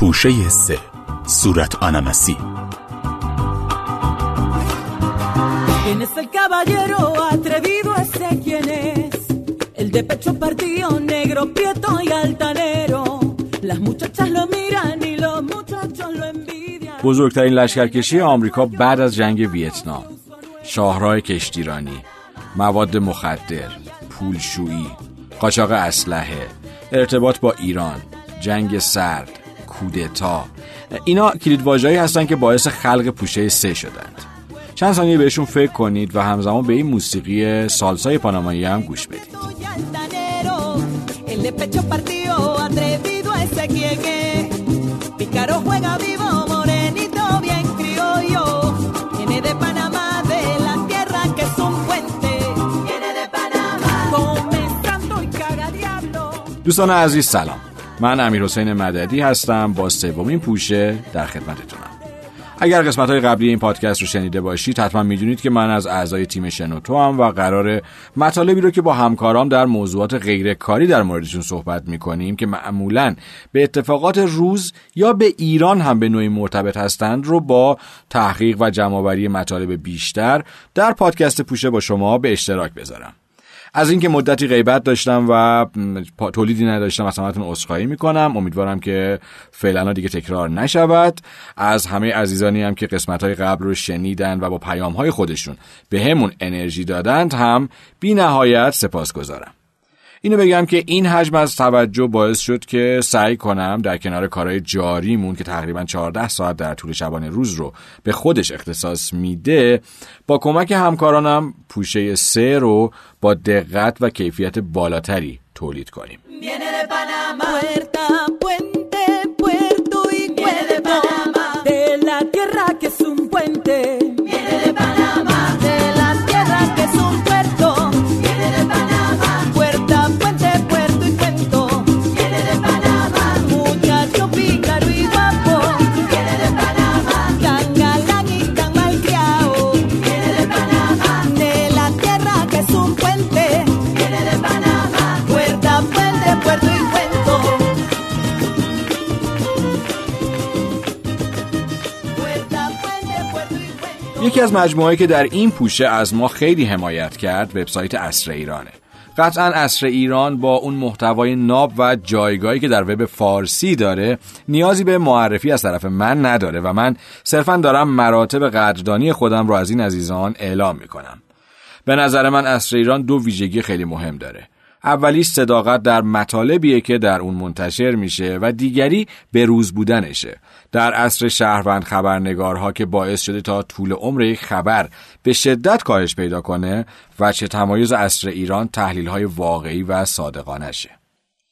پوشه سه صورت آناناسی ¿Quién es el caballero atrevido ese quién es? El de pecho partido, negro, prieto y altanero. Las muchachas lo miran y los muchachos lo envidian. بزرگترین لشکرکشی آمریکا بعد از جنگ ویتنام شاهراه کشتیرانی مواد مخدر پولشویی قاچاق اسلحه ارتباط با ایران جنگ سرد کودتا اینا کلید واژه‌ای هستن که باعث خلق پوشه سه شدند. چند ثانیه بهشون فکر کنید و همزمان به این موسیقی سالسای پانامایی هم گوش بدید. دوستان عزیز سلام. من امیر حسین مددی هستم. با سومین پوشه در خدمتتونم. اگر قسمت های قبلی این پادکست رو شنیده باشید حتما می‌دونید که من از اعضای تیم شنوتو هم و قرار مطالبی رو که با همکارام در موضوعات غیر کاری در موردشون صحبت می‌کنیم که معمولا به اتفاقات روز یا به ایران هم به نوعی مرتبط هستند رو با تحقیق و جمعآوری مطالب بیشتر در پادکست پوشه با شما به اشتراک بذارم. از اینکه مدتی غیبت داشتم و تولیدی نداشتم از همتون عذرخواهی می‌کنم. امیدوارم که فعلا دیگه تکرار نشود. از همه عزیزانی هم که قسمت های قبل رو شنیدن و با پیام های خودشون به همون انرژی دادند هم بی نهایت سپاس گذارم اینو بگم که این حجم از توجه باعث شد که سعی کنم در کنار کارهای جاریمون که تقریبا 14 ساعت در طول شبانه روز رو به خودش اختصاص میده با کمک همکارانم پوشه سه رو با دقت و کیفیت بالاتری تولید کنیم. یکی از مجموعهایی که در این پوشه از ما خیلی حمایت کرد وبسایت اصر ایرانه. قطعا اصر ایران با اون محتوای ناب و جایگاهی که در وب فارسی داره نیازی به معرفی از طرف من نداره و من صرفا دارم مراتب قدردانی خودم رو از این عزیزان اعلام می‌کنم. به نظر من اصر ایران دو ویژگی خیلی مهم داره. اولیش صداقت در مطالبیه که در اون منتشر میشه و دیگری به روز بودنشه. در عصر شهروند خبرنگارها که باعث شده تا طول عمر یک خبر به شدت کاهش پیدا کنه وجه تمایز عصر ایران تحلیل های واقعی و صادقانشه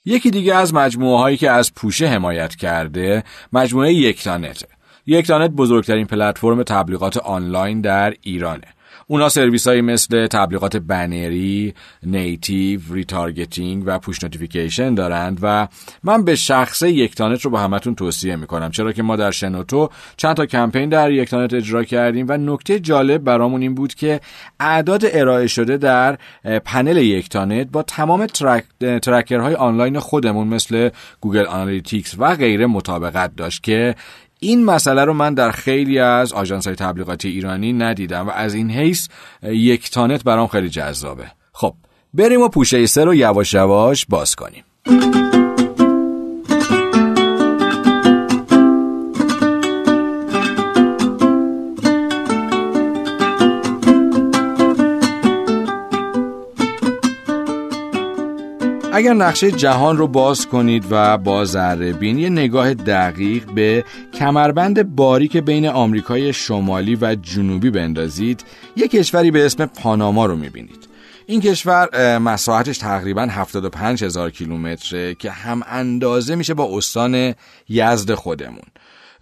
یکی دیگه از مجموعه هایی که از پوشه حمایت کرده مجموعه یکتانته یکتانت بزرگترین پلتفرم تبلیغات آنلاین در ایرانه. اونا سرویس های مثل تبلیغات بنری، native، retargeting و push notification دارند و من به شخصه یکتانت رو به همتون توصیه می‌کنم. چرا که ما در شنوتو چند تا کمپین در یکتانت اجرا کردیم و نکته جالب برامون این بود که اعداد ارائه شده در پنل یکتانت با تمام track، tracker های آنلاین خودمون مثل Google Analytics و غیره مطابقت داشت که این مسئله رو من در خیلی از آژانس های تبلیغاتی ایرانی ندیدم و از این حیث یکتانت برام خیلی جذابه. خب بریم و پوشه سه رو یواش یواش باز کنیم. اگر نقشه جهان رو باز کنید و با ذره بین یه نگاه دقیق به کمربند باریک بین آمریکای شمالی و جنوبی بندازید یک کشوری به اسم پاناما رو می‌بینید. این کشور مساحتش تقریبا 75 هزار کیلومتره که هم اندازه میشه با استان یزد خودمون.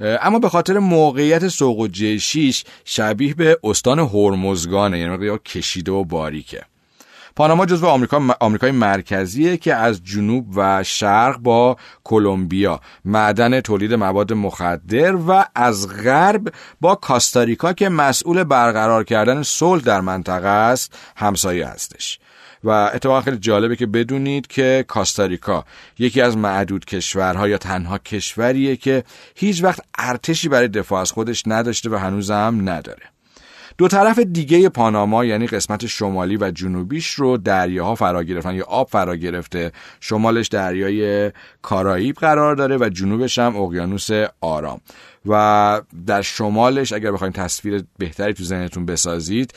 اما به خاطر موقعیت سوق و جشیش شبیه به استان هرمزگانه یعنی کشیده و باریکه. پاناما جزو آمریکا آمریکای مرکزیه که از جنوب و شرق با کلمبیا. معدن تولید مواد مخدر و از غرب با کاستاریکا که مسئول برقرار کردن صلح در منطقه است همسایه هستش. و اتفاقا خیلی جالبه که بدونید که کاستاریکا یکی از معدود کشورها یا تنها کشوریه که هیچ وقت ارتشی برای دفاع از خودش نداشته و هنوزم نداره. دو طرف دیگه پاناما یعنی قسمت شمالی و جنوبیش رو دریاها فرا گرفتن یا آب فرا گرفته. شمالش دریای کارائیب قرار داره و جنوبش هم اقیانوس آرام. و در شمالش اگر بخوایم تصویر بهتری تو ذهنتون بسازید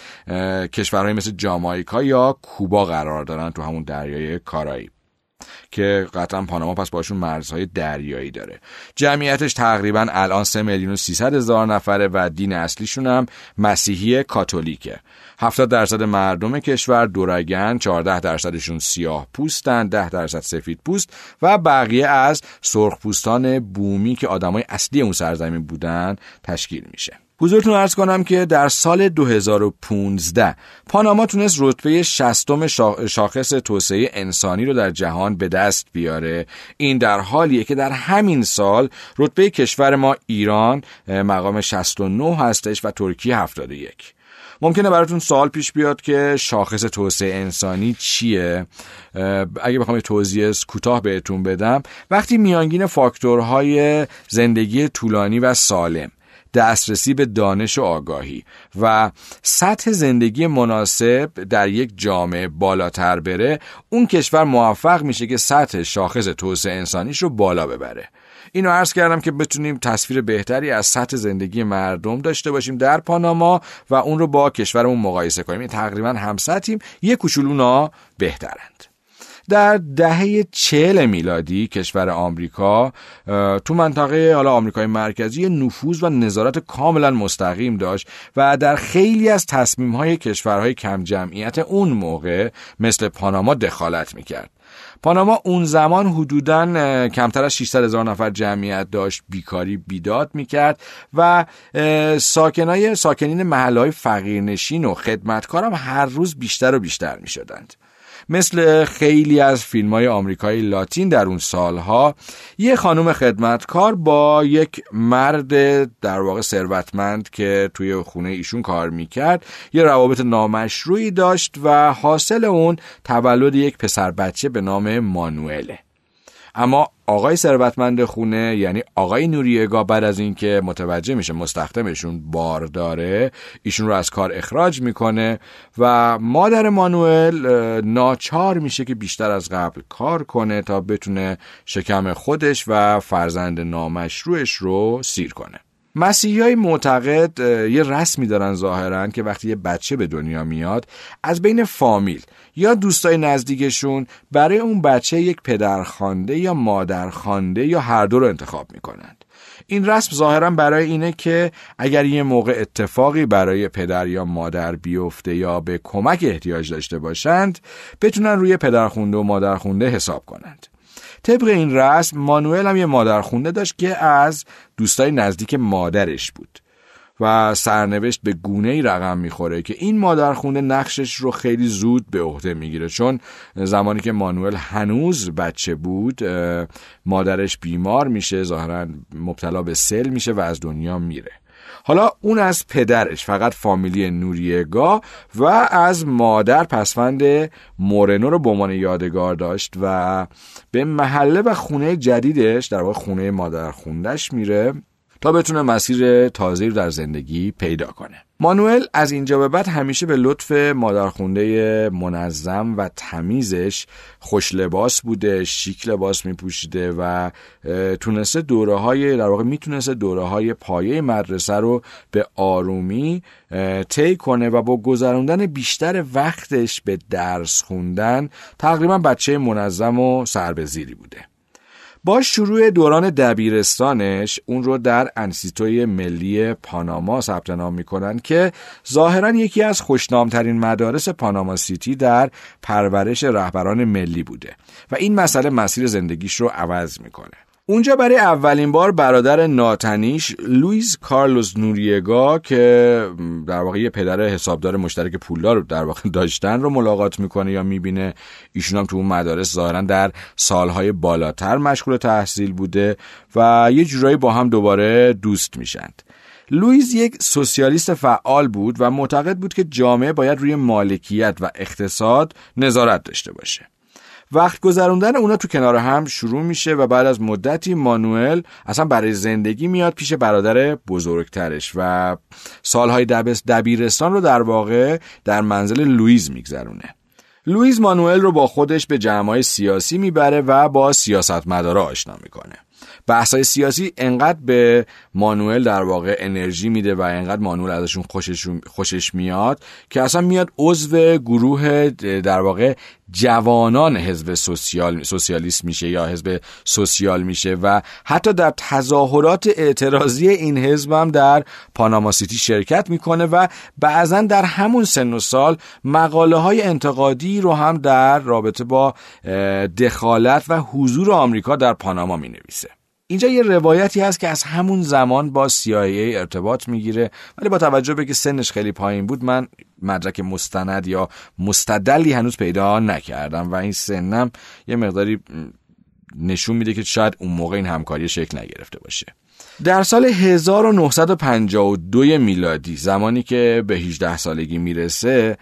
کشورهایی مثل جامایکا یا کوبا قرار دارن تو همون دریای کارائیب. که قطعا پاناما پس باشون مرزهای دریایی داره. جمعیتش تقریبا الان 3 میلیون و 300 هزار نفره و دین اصلیشون هم مسیحی کاتولیکه. 70 درصد مردم کشور دورگن 14 درصدشون سیاه پوستن 10 درصد سفید پوست و بقیه از سرخ پوستان بومی که آدمای اصلی اون سرزمین بودن تشکیل میشه. حضورتون ارز کنم که در سال 2015 پاناما تونست رتبه شستم شاخص توسعه انسانی رو در جهان به دست بیاره. این در حالیه که در همین سال رتبه کشور ما ایران مقام 69 هستش و ترکیه 71 ممکنه براتون سوال پیش بیاد که شاخص توسعه انسانی چیه؟ اگه بخوام توضیح کوتاه بهتون بدم وقتی میانگین فاکتورهای زندگی طولانی و سالم دسترسی به دانش و آگاهی و سطح زندگی مناسب در یک جامعه بالاتر بره اون کشور موفق میشه که سطح شاخص توسعه انسانیش رو بالا ببره. اینو عرض کردم که بتونیم تصویر بهتری از سطح زندگی مردم داشته باشیم در پاناما و اون رو با کشورمون مقایسه کنیم. تقریبا هم سطحیم یه کوچولونا بهترند. در دهه چهل میلادی کشور آمریکا تو منطقه حالا آمریکای مرکزی نفوذ و نظارت کاملا مستقیم داشت و در خیلی از تصمیم های کشورهای کم جمعیت اون موقع مثل پاناما دخالت می‌کرد. پاناما اون زمان حدودا کمتر از 600 هزار نفر جمعیت داشت بیکاری بیداد می‌کرد و ساکنای ساکنین محله فقیرنشین و خدمتکار هم هر روز بیشتر و بیشتر می‌شدند. مثل خیلی از فیلم های آمریکایی لاتین در اون سالها یه خانم خدمتکار با یک مرد در واقع ثروتمند که توی خونه ایشون کار می‌کرد یه روابط نامشروعی داشت و حاصل اون تولد یک پسر بچه به نام مانوئله اما آقای ثروتمند خونه یعنی آقای نوریگا بعد از اینکه متوجه میشه مستخدمشون بار داره ایشون رو از کار اخراج می‌کنه و مادر مانوئل ناچار میشه که بیشتر از قبل کار کنه تا بتونه شکم خودش و فرزند نامشروعش رو سیر کنه. مسیحی معتقد یه رسمی دارن ظاهرا که وقتی یه بچه به دنیا میاد از بین فامیل یا دوستای نزدیکشون برای اون بچه یک پدرخوانده یا مادرخوانده یا هر دو رو انتخاب می‌کنند. این رسم ظاهرا برای اینه که اگر یه موقع اتفاقی برای پدر یا مادر بیفته یا به کمک احتیاج داشته باشند بتونن روی پدرخونده و مادرخونده حساب کنند. طبق این رسم مانوئل هم یه مادرخونده داشت که از دوستای نزدیک مادرش بود. و سرنوشت به گونه ای رقم می‌خوره که این مادرخونده نقشش رو خیلی زود به عهده می‌گیره. چون زمانی که مانوئل هنوز بچه بود مادرش بیمار میشه ظاهرا مبتلا به سل میشه و از دنیا میره. حالا اون از پدرش فقط فامیلی نوریگا و از مادر پسفند مورنو رو به عنوان یادگار داشت و به محله و خونه جدیدش در واقع خونه مادر خوندش میره. تا بتونه مسیر تازه در زندگی پیدا کنه. مانوئل از اینجا به بعد همیشه به لطف مادرخونده منظم و تمیزش خوش لباس بوده شیک لباس میپوشیده و تونسته دوره های در واقع می‌تونسته دوره های پایه مدرسه رو به آرومی طی کنه و با گذراندن بیشتر وقتش به درس خوندن تقریبا بچه منظم و سربزیری بوده. با شروع دوران دبیرستانش اون رو در انسیتوی ملی پاناما ثبت نام می‌کنن که ظاهرا یکی از خوشنامترین مدارس پاناما سیتی در پرورش رهبران ملی بوده و این مسئله مسیر زندگیش رو عوض می‌کنه. اونجا برای اولین بار برادر ناتنیش لویز کارلوس نوریگا که در واقع یه پدر حسابدار مشترک پولدار در واقع داشتن رو ملاقات می‌کنه یا می‌بینه. ایشون هم تو اون مدارس ظاهرا در سالهای بالاتر مشغول تحصیل بوده و یه جورایی با هم دوباره دوست میشند لویز یک سوسیالیست فعال بود و معتقد بود که جامعه باید روی مالکیت و اقتصاد نظارت داشته باشه. وقت گذروندن اونا تو کنار هم شروع میشه و بعد از مدتی مانوئل اصلا برای زندگی میاد پیش برادر بزرگترش و سالهای دبیرستان رو در واقع در منزل لویز میگذرونه. لویز مانوئل رو با خودش به جمعای سیاسی می‌بره و با سیاستمدارا آشنا می‌کنه. بحثای سیاسی انقدر به مانوئل در واقع انرژی میده و انقدر مانوئل ازشون خوشش, خوشش میاد که اصلا میاد عضو گروه در واقع جوانان حزب سوسیال سوسیالیست میشه یا حزب سوسیال میشه و حتی در تظاهرات اعتراضی این حزب هم در پاناما سیتی شرکت می‌کنه و بعضا در همون سن و سال مقاله های انتقادی رو هم در رابطه با دخالت و حضور آمریکا در پاناما می‌نویسه. اینجا یه روایتی هست که از همون زمان با CIA ارتباط می‌گیره. ولی با توجه به که سنش خیلی پایین بود من مدرک مستند یا مستدلی هنوز پیدا نکردم و این سنم یه مقداری نشون میده که شاید اون موقع این همکاری شکل نگرفته باشه. در سال 1952 میلادی زمانی که به 18 سالگی می‌رسه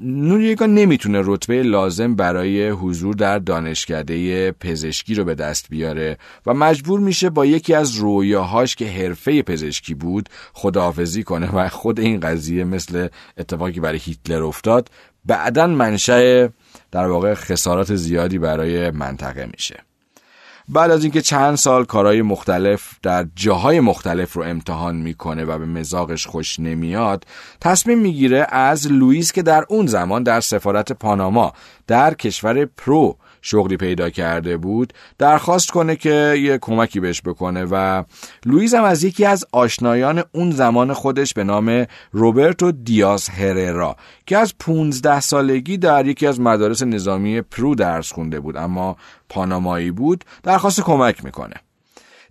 نوریگا نمی‌تونه رتبه لازم برای حضور در دانشکده پزشکی رو به دست بیاره و مجبور میشه با یکی از رویاهاش که حرفه پزشکی بود خداحافظی کنه و خود این قضیه مثل اتفاقی برای هیتلر افتاد بعدا منشأ در واقع خسارات زیادی برای منطقه میشه. بعد از اینکه چند سال کارهای مختلف در جاهای مختلف رو امتحان می‌کنه و به مزاقش خوش نمیاد تصمیم می‌گیره از لوئیس که در اون زمان در سفارت پاناما در کشور پرو شغلی پیدا کرده بود درخواست کنه که یه کمکی بهش بکنه و لویز هم از یکی از آشنایان اون زمان خودش به نام روبرتو دیاز هررا که از 15 سالگی در یکی از مدارس نظامی پرو درس خونده بود اما پانامایی بود درخواست کمک می‌کنه.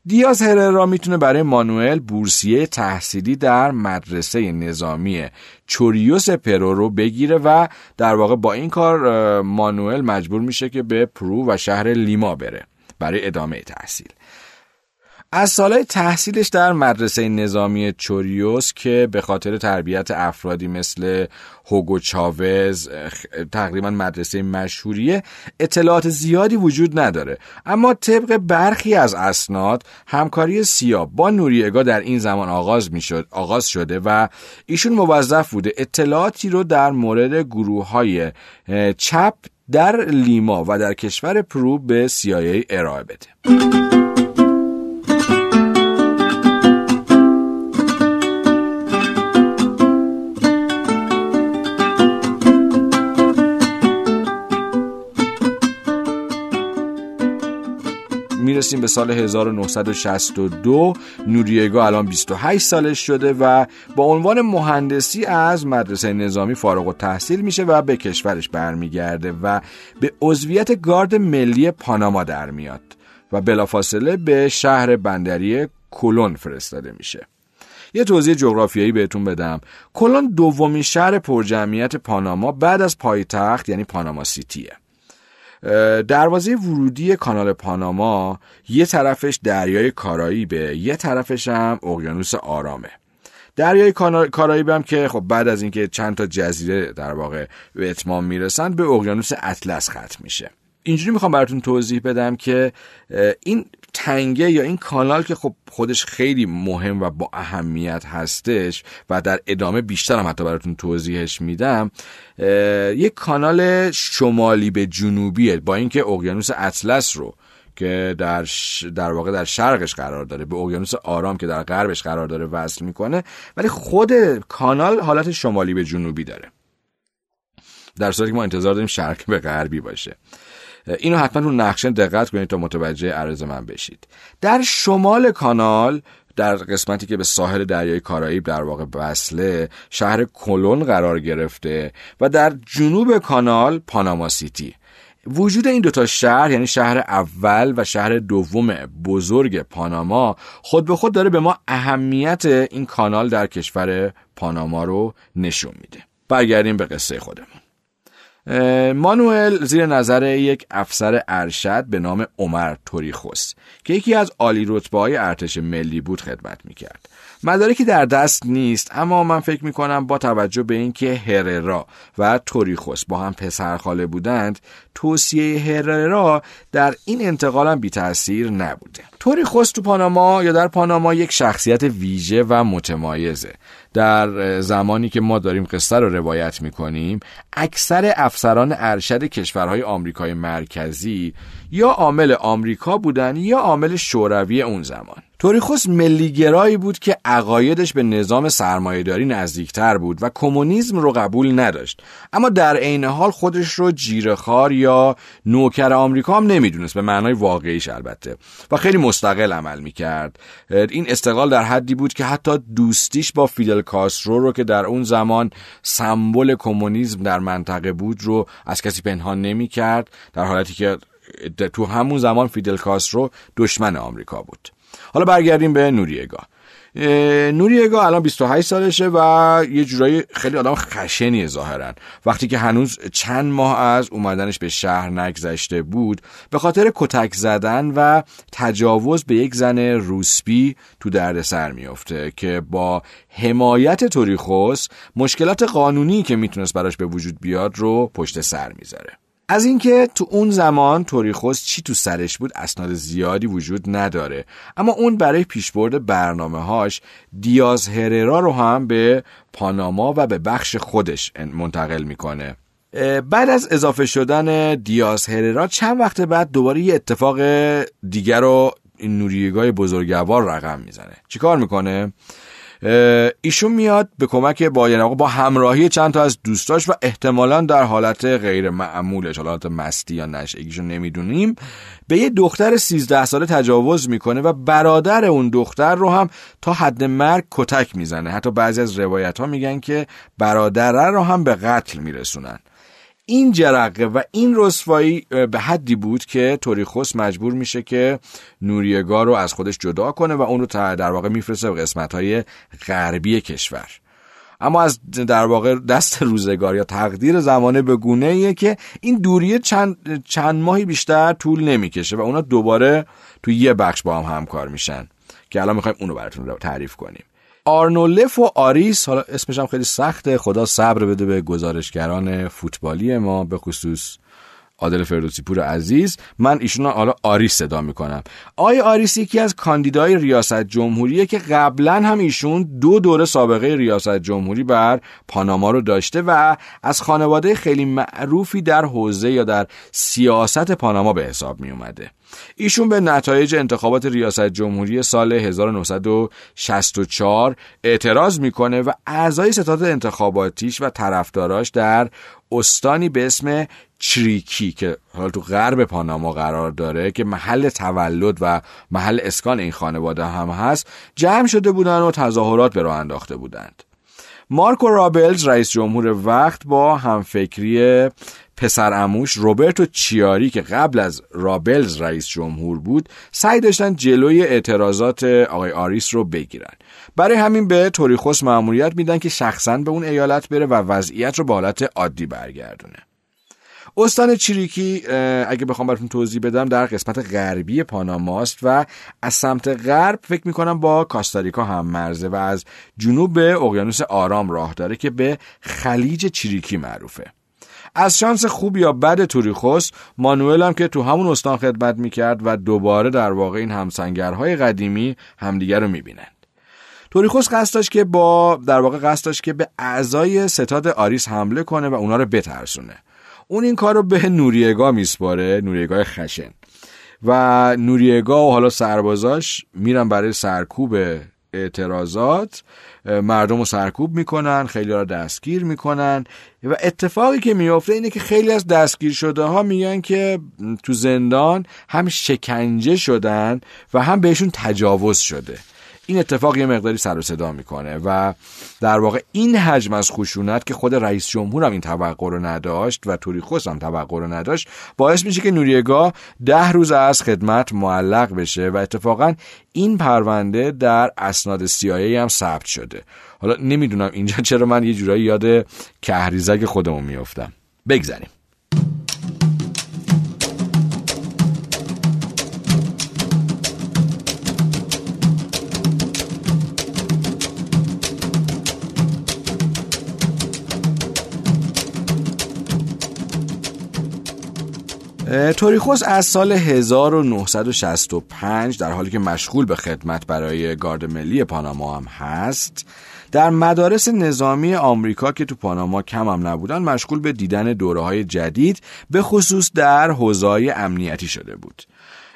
دیاز هررا می‌تونه برای مانوئل بورسیه تحصیلی در مدرسه نظامی چوریوس پرو رو بگیره و در واقع با این کار مانوئل مجبور میشه که به پرو و شهر لیما بره برای ادامه تحصیل. از سالهای تحصیلش در مدرسه نظامی چوریوس که به خاطر تربیت افرادی مثل هوگو چاوز تقریبا مدرسه مشهوریه اطلاعات زیادی وجود نداره. اما طبق برخی از اسناد همکاری سیا با نوریگا در این زمان آغاز می‌شد آغاز شده و ایشون موظف بوده اطلاعاتی رو در مورد گروه های چپ در لیما و در کشور پرو به CIA ارائه بده. می‌رسیم به سال 1962 نوریگا الان 28 سالش شده و با عنوان مهندسی از مدرسه نظامی فارغ و تحصیل میشه و به کشورش برمیگرده و به عضویت گارد ملی پاناما در میاد و بلافاصله به شهر بندری کلون فرستاده میشه. یه توضیح جغرافیایی بهتون بدم. کلون دومین شهر پرجمعیت پاناما بعد از پایتخت یعنی پاناما سیتیه. دروازه ورودی کانال پاناما یه طرفش دریای کارائیبه یه طرفش هم اقیانوس آرامه. دریای کارائیب هم که خب بعد از اینکه چند تا جزیره در واقع به اتمام می‌رسن به اقیانوس اطلس ختم میشه. اینجوری می‌خوام براتون توضیح بدم که این تنگه یا این کانال که خب خودش خیلی مهم و با اهمیت هستش و در ادامه بیشتر هم حتی براتون توضیحش میدم یک کانال شمالی به جنوبیه با اینکه اقیانوس اطلس رو که در در واقع در شرقش قرار داره به اقیانوس آرام که در غربش قرار داره وصل می‌کنه ولی خود کانال حالت شمالی به جنوبی داره. در صورتی که ما انتظار داریم شرق به غربی باشه. اینو حتما رو نقشه دقت کنید تا متوجه عرض من بشید. در شمال کانال در قسمتی که به ساحل دریای کارائیب در واقع وصله شهر کلون قرار گرفته و در جنوب کانال پاناما سیتی. وجود این دوتا شهر یعنی شهر اول و شهر دوم بزرگ پاناما خود به خود داره به ما اهمیت این کانال در کشور پاناما رو نشون میده. برگردیم به قصه خودمون. مانوئل زیر نظر یک افسر ارشد به نام عمر توریخوس که یکی از عالی رتبه های ارتش ملی بود خدمت می‌کرد. مدارکی در دست نیست اما من فکر می کنم با توجه به اینکه هررا و توریخوس با هم پسرخاله بودند توصیه هررا در این انتقال هم بی تاثیر نبوده. توریخوس تو پاناما یا در پاناما یک شخصیت ویژه و متمایزه. در زمانی که ما داریم قصه رو روایت می‌کنیم اکثر افسران ارشد کشورهای آمریکای مرکزی یا عامل آمریکا بودن یا عامل شوروی اون زمان. توریخوس ملیگرایی بود که عقایدش به نظام سرمایهداری نزدیکتر بود و کمونیسم رو قبول نداشت. اما در عین حال خودش رو جیرخار یا نوکر آمریکا هم نمی‌دونست به معنای واقعیش البته. و خیلی مستقل عمل می‌کرد. این استقلال در حدی بود که حتی دوستیش با فیدل کاسترو رو که در اون زمان سمبل کمونیسم در منطقه بود رو از کسی پنهان نمی‌کرد در حالتی که تو همون زمان فیدل کاسترو دشمن آمریکا بود. حالا برگردیم به نوریگا. نوریگا الان 28 سالشه و یه جورایی خیلی آدم خشنیه ظاهرا. وقتی که هنوز چند ماه از اومدنش به شهر نگذشته بود به خاطر کتک زدن و تجاوز به یک زن روسبی تو دردسر میفته که با حمایت توریخوس مشکلات قانونی که می‌تونست براش به وجود بیاد رو پشت سر می‌ذاره. از اینکه تو اون زمان توریخوس چی تو سرش بود اسناد زیادی وجود نداره. اما اون برای پیشبرد برنامه هاش دیاز هررا رو هم به پاناما و به بخش خودش منتقل می‌کنه. بعد از اضافه شدن دیاز هررا چند وقت بعد دوباره یه اتفاق دیگر رو این نوریگاه بزرگوار رقم می‌زنه. چیکار می‌کنه؟ ایشون میاد به کمک با یعنی با همراهی چند تا از دوستاش و احتمالا در حالت غیر معمولش حالت مستی یا نشگیشو نمی‌دونیم. به یه دختر 13 ساله تجاوز می‌کنه و برادر اون دختر رو هم تا حد مرگ کتک می‌زنه. حتی بعضی از روایت ها میگن که برادره رو هم به قتل میرسونن. این جرقه و این رسوایی به حدی بود که توریخوس مجبور میشه که نوریگا رو از خودش جدا کنه و اون رو در واقع میفرسته به قسمت های غربی کشور. اما از در واقع دست روزگار یا تقدیر زمانه به گونه که این دوریه چند, چند ماهی بیشتر طول نمی‌کشه و اونا دوباره توی یه بخش با هم همکار میشن که الان می‌خوایم اونو براتون تعریف کنیم. آرنولفو آریس حالا اسمش هم خیلی سخته خدا صبر بده به گزارشگران فوتبالی ما به خصوص عادل فردوسی پور عزیز. من ایشون حالا آریس صدا می‌کنم. آی آریس یکی از کاندیدای ریاست جمهوریه که قبلا هم ایشون دو دوره سابقه ریاست جمهوری بر پاناما رو داشته و از خانواده خیلی معروفی در حوزه یا در سیاست پاناما به حساب می اومده ایشون به نتایج انتخابات ریاست جمهوری سال 1964 اعتراض می‌کنه و اعضای ستاد انتخاباتیش و طرفداراش در استانی به اسم چریکی که حالا تو غرب پاناما قرار داره که محل تولد و محل اسکان این خانواده هم هست جمع شده بودن و تظاهرات به راه انداخته بودند. مارکو رابلز رئیس جمهور وقت با همفکری پسر اموش روبرتو چیاری که قبل از رابلز رئیس جمهور بود سعی داشتن جلوی اعتراضات آقای آریس رو بگیرن. برای همین به توریخوس مأموریت میدن که شخصا به اون ایالت بره و وضعیت رو به حالت عادی برگردونه. استان چریکی اگه بخوام براتون توضیح بدم در قسمت غربی پاناماست و از سمت غرب فکر می‌کنم با کاستاریکا هم مرزه و از جنوب به اقیانوس آرام راه داره که به خلیج چریکی معروفه. از شانس خوب یا بد توریخوس مانوئل هم که تو همون استان خدمت می‌کرد و دوباره در واقع این همسنگرهای قدیمی همدیگر رو می‌بینند. توریخوس قصد داشت که با در واقع قصد داشت که به اعضای ستاد آریس حمله کنه و اونا رو بترسونه. اون این کار رو به نوریگا میسپاره نوریگاه خشن. و نوریگا و حالا سربازاش میرن برای سرکوب اعتراضات. مردم رو سرکوب می‌کنن خیلی را دستگیر می‌کنن. و اتفاقی که میفته اینه که خیلی از دستگیر شده ها میگن که تو زندان هم شکنجه شدن و هم بهشون تجاوز شده. این اتفاق یه مقداری سر و صدا می‌کنه و در واقع این حجم از خشونت که خود رئیس جمهور هم این توقع رو نداشت و توریخوس هم توقع رو نداشت باعث میشه که نوریگا ده روز از خدمت معلق بشه و اتفاقا این پرونده در اسناد سیایی هم ثبت شده. حالا نمی‌دونم اینجا چرا من یه جورایی یاد کهریزک خودمون میافتم. بگذاریم. توریخوس از سال 1965 در حالی که مشغول به خدمت برای گارد ملی پاناما هم هست در مدارس نظامی آمریکا که تو پاناما کم هم نبودن مشغول به دیدن دوره های جدید به خصوص در حوزه‌های امنیتی شده بود.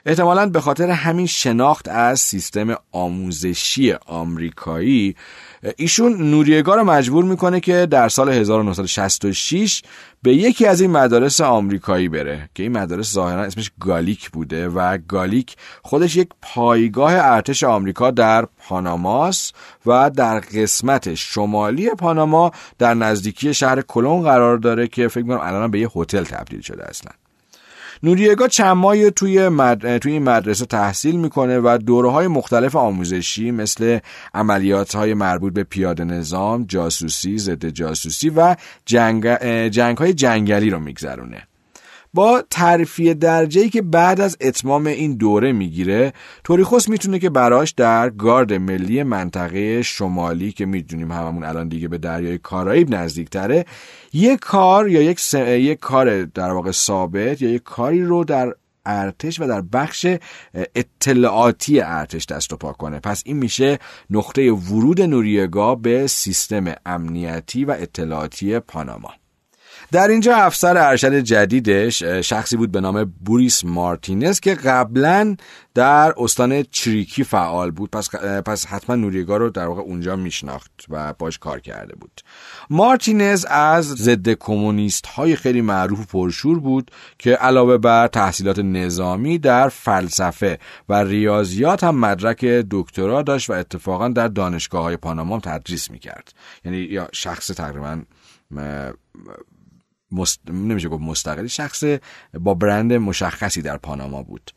احتمالا به خاطر همین شناخت از سیستم آموزشی آمریکایی ایشون نوریگا رو مجبور می‌کنه که در سال 1966 به یکی از این مدارس آمریکایی بره که این مدارس ظاهرا اسمش گالیک بوده و گالیک خودش یک پایگاه ارتش آمریکا در پاناماس و در قسمت شمالی پاناما در نزدیکی شهر کلون قرار داره که فکر می‌کنم الان به یه هتل تبدیل شده اصلا. نوریگا چند ماهی توی, مد... توی این مدرسه تحصیل می‌کنه و دوره های مختلف آموزشی مثل عملیات های مربوط به پیاده نظام، جاسوسی، ضد جاسوسی و جنگ, جنگ های جنگلی رو میگذرونه. با تعریفی درجه‌ای که بعد از اتمام این دوره می‌گیره توریخوس می‌تونه که براش در گارد ملی منطقه شمالی که می‌دونیم هممون الان دیگه به دریای کارائیب نزدیکتره یک کار یا یک, س... یک کار در واقع ثابت یا یک کاری رو در ارتش و در بخش اطلاعاتی ارتش دست و پا کنه. پس این میشه نقطه ورود نوریگا به سیستم امنیتی و اطلاعاتی پاناما. در اینجا افسر ارشد جدیدش شخصی بود به نام بوریس مارتینز که قبلا در استان چریکی فعال بود. پس, پس حتما نوریگا رو در واقع اونجا میشناخت و باش کار کرده بود. مارتینز از ضد کمونیست های خیلی معروف پرشور بود که علاوه بر تحصیلات نظامی در فلسفه و ریاضیات هم مدرک دکترا داشت و اتفاقا در دانشگاه های پاناما تدریس می‌کرد. یعنی یا شخص تقریبا مست... نمیشه گفت مستقلی شخص با برند مشخصی در پاناما بود.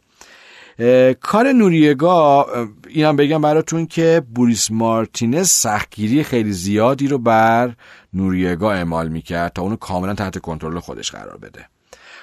کار نوریگا اینم بگم براتون که بوریس مارتینز سختگیری خیلی زیادی رو بر نوریگا اعمال می‌کرد تا اونو کاملا تحت کنترل خودش قرار بده.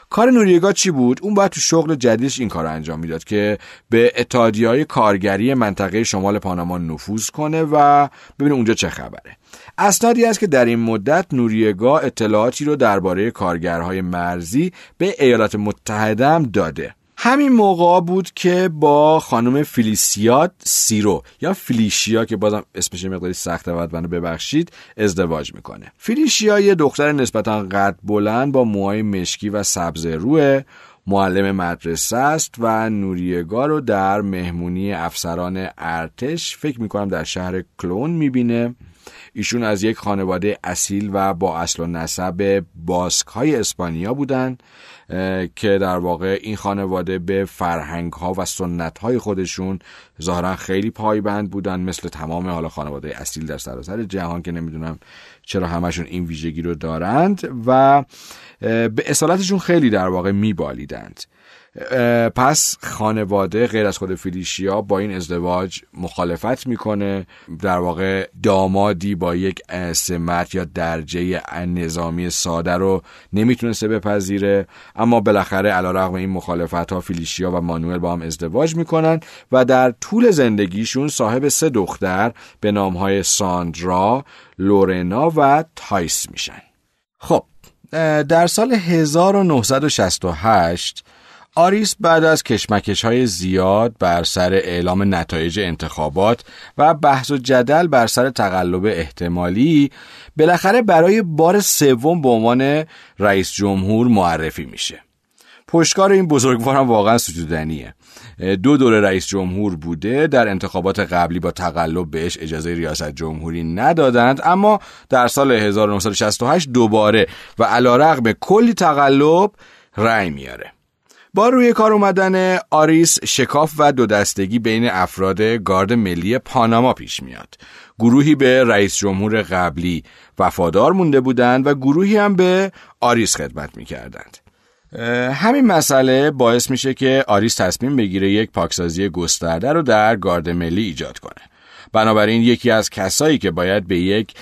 کار نوریگا چی بود؟ اون باید تو شغل جدیدش این کار انجام می‌داد که به اتحادیه کارگری منطقه شمال پاناما نفوذ کنه و ببینه اونجا چه خبره. اسنادی است که در این مدت نوریگا اطلاعاتی رو درباره کارگرهای مرزی به ایالات متحده هم داده. همین موقع بود که با خانم فلیسیات سیرو یا فلیشیا که بازم اسمش مقداری سخته و منو ببخشید ازدواج می‌کنه. فلیشیا یه دختر نسبتا قد بلند با موهای مشکی و سبز روه معلم مدرسه است و نوریگا رو در مهمونی افسران ارتش فکر می‌کنم در شهر کلون می‌بینه. ایشون از یک خانواده اصیل و با اصل و نسب باسک های اسپانیا بودند که در واقع این خانواده به فرهنگ ها و سنت های خودشون ظاهرا خیلی پایبند بودن مثل تمام حالا خانواده اصیل در سراسر جهان که نمی‌دونم چرا همشون این ویژگی رو دارند و به اصالتشون خیلی در واقع میبالیدند. پس خانواده غیر از خود فلیشیا با این ازدواج مخالفت می‌کنه. در واقع دامادی با یک سمت یا درجه نظامی ساده رو نمی‌تونسته بپذیره. اما بالاخره علیرغم این مخالفت ها فلیشیا و مانوئل با هم ازدواج می‌کنن و در طول زندگیشون صاحب سه دختر به نام های ساندرا، لورنا و تایس میشن. خب در سال 1968 آریس بعد از کشمکش های زیاد بر سر اعلام نتایج انتخابات و بحث و جدل بر سر تقلب احتمالی بالاخره برای بار سوم به عنوان رئیس جمهور معرفی میشه. پشتکار این بزرگوار هم واقعا ستودنیه دو دوره رئیس جمهور بوده در انتخابات قبلی با تقلب بهش اجازه ریاست جمهوری ندادند اما در سال 1968 دوباره و علی‌رغم کلی تقلب رأی میاره. با روی کار اومدن آریس شکاف و دو دستگی بین افراد گارد ملی پاناما پیش میاد. گروهی به رئیس جمهور قبلی وفادار مونده بودند و گروهی هم به آریس خدمت می‌کردند. همین مسئله باعث میشه که آریس تصمیم بگیره یک پاکسازی گسترده رو در گارد ملی ایجاد کنه. بنابراین یکی از کسایی که باید به یک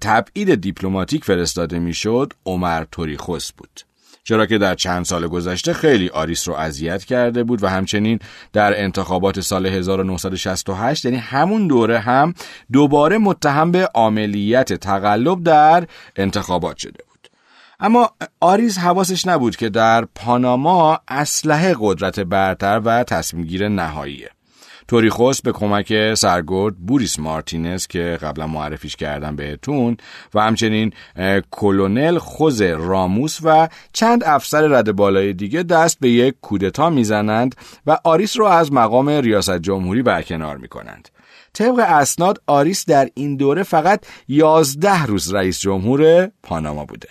تبعید دیپلماتیک فرستاده می‌شد عمر توریخوس بود. چرا که در چند سال گذشته خیلی آریس رو اذیت کرده بود و همچنین در انتخابات سال 1968 یعنی همون دوره هم دوباره متهم به عاملیت تقلب در انتخابات شده بود. اما آریس حواسش نبود که در پاناما اسلحه قدرت برتر و تصمیمگیر نهاییه توریخوس به کمک سرگرد بوریس مارتینز که قبلا معرفیش کردم بهتون و همچنین کلونل خوز راموس و چند افسر رده بالای دیگه دست به یک کودتا می‌زنند و آریس رو از مقام ریاست جمهوری برکنار می‌کنند. طبق اسناد آریس در این دوره فقط 11 روز رئیس جمهور پاناما بوده.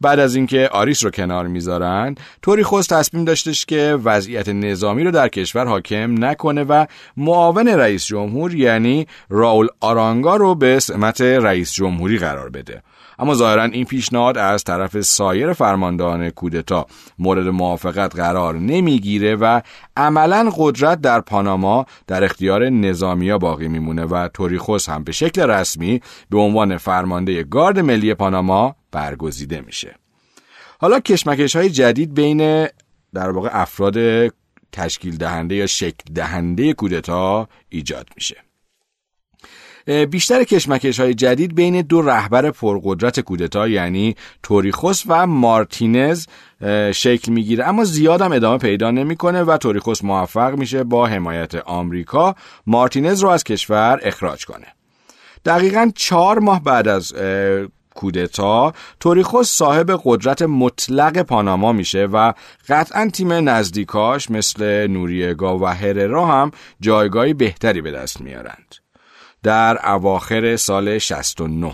بعد از اینکه آریس رو کنار می‌ذارن توریخوس تصمیم داشتش که وضعیت نظامی رو در کشور حاکم نکنه و معاون رئیس جمهور یعنی راول آرانگا رو به سمت رئیس جمهوری قرار بده. اما ظاهرا این پیشنهاد از طرف سایر فرماندهان کودتا مورد موافقت قرار نمی‌گیره و عملا قدرت در پاناما در اختیار نظامیا باقی میمونه و توریخوس هم به شکل رسمی به عنوان فرمانده گارد ملی پاناما برگزیده میشه. حالا کشمکش های جدید بین در واقع افراد تشکیل دهنده یا شکل دهنده کودتا ایجاد میشه. بیشتر کشمکش های جدید بین دو رهبر پرقدرت کودتا یعنی توریخوس و مارتینز شکل می‌گیره. اما زیاد هم ادامه پیدا نمی‌کنه و توریخوس موفق میشه با حمایت آمریکا مارتینز رو از کشور اخراج کنه. دقیقا چهار ماه بعد از کودتا توریخوس صاحب قدرت مطلق پاناما میشه و قطعا تیم نزدیکاش مثل نوریگا و هررا هم جایگاهی بهتری به دست میارند. در اواخر سال 69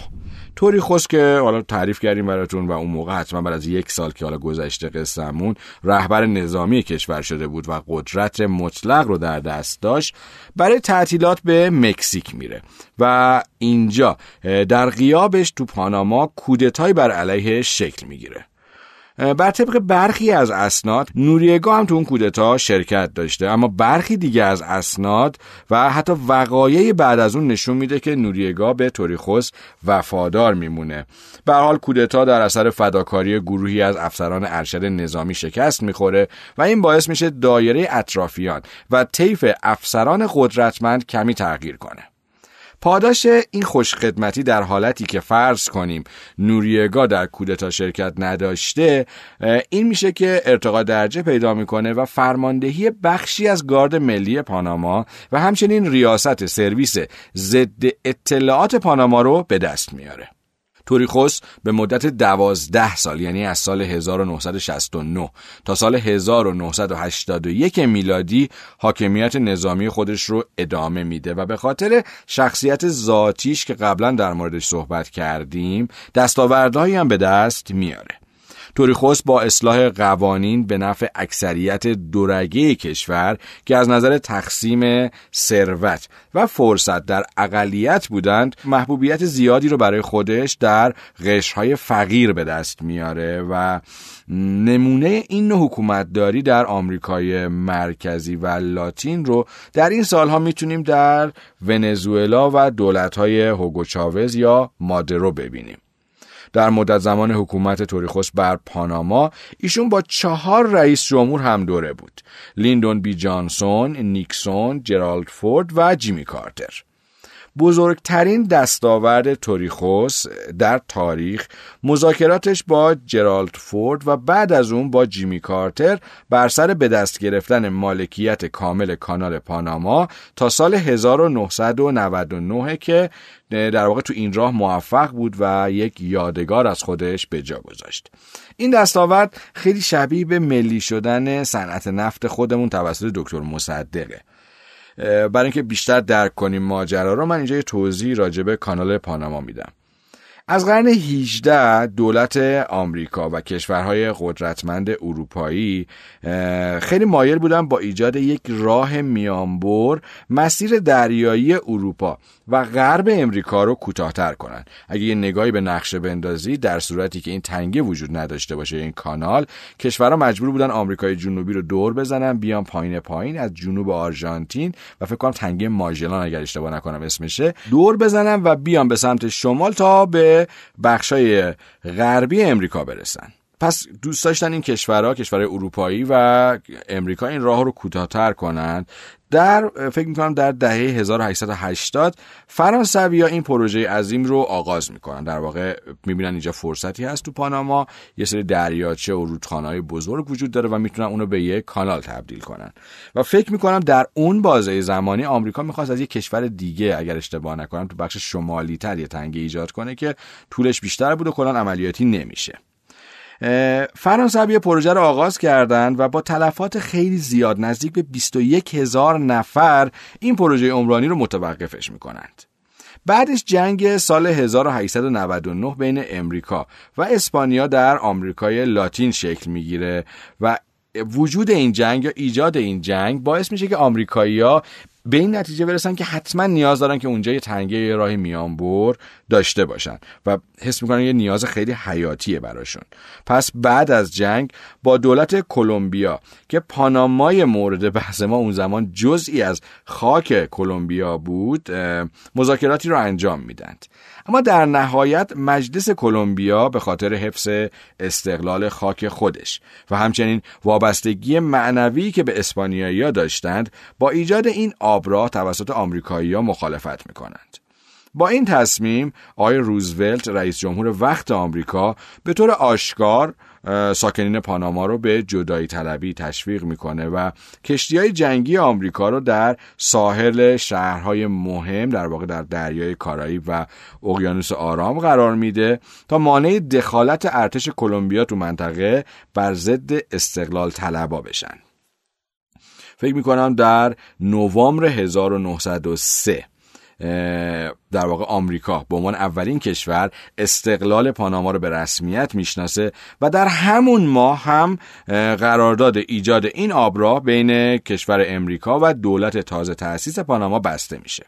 طوری خوش که حالا تعریف کردیم براتون و اون موقع حتما بعد از یک سال که حالا گذشته قصهمون رهبر نظامی کشور شده بود و قدرت مطلق رو در دست داشت برای تعطیلات به مکزیک میره. و اینجا در غیابش تو پاناما کودتایی بر علیه شکل می‌گیره. بر طبق برخی از اسناد نوریگا هم تو اون کودتا شرکت داشته. اما برخی دیگه از اسناد و حتی وقایع بعد از اون نشون میده که نوریگا به توریخوس وفادار میمونه. به حال کودتا در اثر فداکاری گروهی از افسران ارشد نظامی شکست می‌خوره و این باعث میشه دایره اطرافیان و طیف افسران قدرتمند کمی تغییر کنه. پاداش این خوشخدمتی در حالتی که فرض کنیم نوریگا در کودتا شرکت نداشته این میشه که ارتقا درجه پیدا می‌کنه و فرماندهی بخشی از گارد ملی پاناما و همچنین ریاست سرویس ضد اطلاعات پاناما رو به دست میاره. توریخوس به مدت دوازده سال یعنی از سال 1969 تا سال 1981 میلادی حاکمیت نظامی خودش رو ادامه میده و به خاطر شخصیت ذاتیش که قبلا در موردش صحبت کردیم دستاوردهایی هم به دست میاره. توریخوس با اصلاح قوانین به نفع اکثریت دورگه کشور که از نظر تقسیم ثروت و فرصت در اقلیت بودند محبوبیت زیادی رو برای خودش در قشرهای فقیر به دست میاره و نمونه این نوع حکومتداری در آمریکای مرکزی و لاتین رو در این سالها می‌تونیم در ونزوئلا و دولتهای هوگو چاوز یا مادرو ببینیم. در مدت زمان حکومت توریخوس بر پاناما ایشون با چهار رئیس جمهور هم دوره بود. لیندون بی جانسون، نیکسون، جرالد فورد و جیمی کارتر. بزرگترین دستاورد توریخوس در تاریخ مذاکراتش با جرالد فورد و بعد از اون با جیمی کارتر بر سر به دست گرفتن مالکیت کامل کانال پاناما تا سال 1999 که در واقع تو این راه موفق بود و یک یادگار از خودش به جا گذاشت. این دستاورد خیلی شبیه به ملی شدن صنعت نفت خودمون توسط دکتر مصدقه. برای اینکه بیشتر درک کنیم ماجرا رو من اینجا یه توضیح راجع به کانال پاناما میدم. از قرن 18 دولت آمریکا و کشورهای قدرتمند اروپایی خیلی مایل بودن با ایجاد یک راه میانبر مسیر دریایی اروپا و غرب امریکا رو کوتاهتر کنن. اگه یه نگاهی به نقشه بندازی در صورتی که این تنگه وجود نداشته باشه این کانال کشورها مجبور بودن آمریکای جنوبی رو دور بزنن بیان پایین پایین از جنوب آرژانتین و فکر کنم تنگه ماژلان اگر اشتباه نکنم اسمشه دور بزنن و بیان به سمت شمال تا به بخشای غربی امریکا برسن. پس دوست داشتن این کشورها کشورهای اروپایی و امریکا این راه رو کوتاهتر کنند. در فکر می‌کنم در دهه 1880 فرانسوی ها این پروژه عظیم رو آغاز می‌کنن. در واقع می‌بینن اینجا فرصتی هست تو پاناما. یه سری دریاچه و رودخانه های بزرگ وجود داره و می‌تونن اونو به یک کانال تبدیل کنن. و فکر می‌کنم در اون بازه زمانی آمریکا می‌خواست از یک کشور دیگه اگر اشتباه نکنم تو بخش شمالی تر یه تنگه ایجاد کنه که طولش بیشتر بود و کلا عملیاتی نمیشه. فرانسوی پروژه رو آغاز کردند و با تلفات خیلی زیاد نزدیک به 21 هزار نفر این پروژه عمرانی رو متوقفش می‌کنند. بعدش جنگ سال 1899 بین امریکا و اسپانیا در آمریکای لاتین شکل می‌گیره و وجود این جنگ یا ایجاد این جنگ باعث میشه که آمریکایی‌ها به این نتیجه برسن که حتما نیاز دارن که اونجا یه تنگه یه راه میانبر داشته باشن و حس می‌کنن یه نیاز خیلی حیاتیه براشون. پس بعد از جنگ با دولت کلمبیا که پانامای مورد بحث ما اون زمان جزئی از خاک کلمبیا بود مذاکراتی رو انجام میدند. اما در نهایت مجلس کلمبیا به خاطر حفظ استقلال خاک خودش و همچنین وابستگی معنوی که به اسپانیایی داشتند با ایجاد این آبراه توسط آمریکایی مخالفت می‌کنند. با این تصمیم آقای روزولت رئیس جمهور وقت آمریکا به طور آشکار ساکنین پاناما رو به جدایی طلبی تشویق می‌کنه و کشتی های جنگی آمریکا رو در ساحل شهرهای مهم در واقع در دریای کارایی و اقیانوس آرام قرار میده تا مانع دخالت ارتش کلمبیا تو منطقه بر ضد استقلال طلبا بشن. فکر می‌کنم در نوامبر 1903 در واقع آمریکا به عنوان اولین کشور استقلال پاناما رو به رسمیت می‌شناسه و در همون ماه هم قرارداد ایجاد این آبراه بین کشور امریکا و دولت تازه تأسیس پاناما بسته میشه.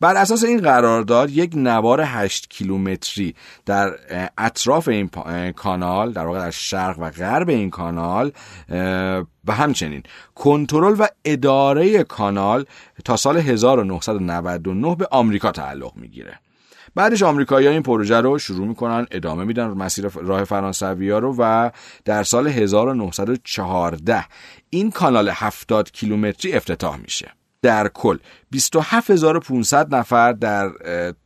بر اساس این قرارداد یک نوار 8 کیلومتری در اطراف این کانال در واقع در شرق و غرب این کانال و همچنین کنترل و اداره کانال تا سال 1999 به آمریکا تعلق می‌گیره. بعدش آمریکایی‌ها این پروژه رو شروع می‌کنن ادامه میدن مسیر راه فرانسوی ها رو و در سال 1914 این کانال 70 کیلومتری افتتاح میشه. در کل. 27500 نفر در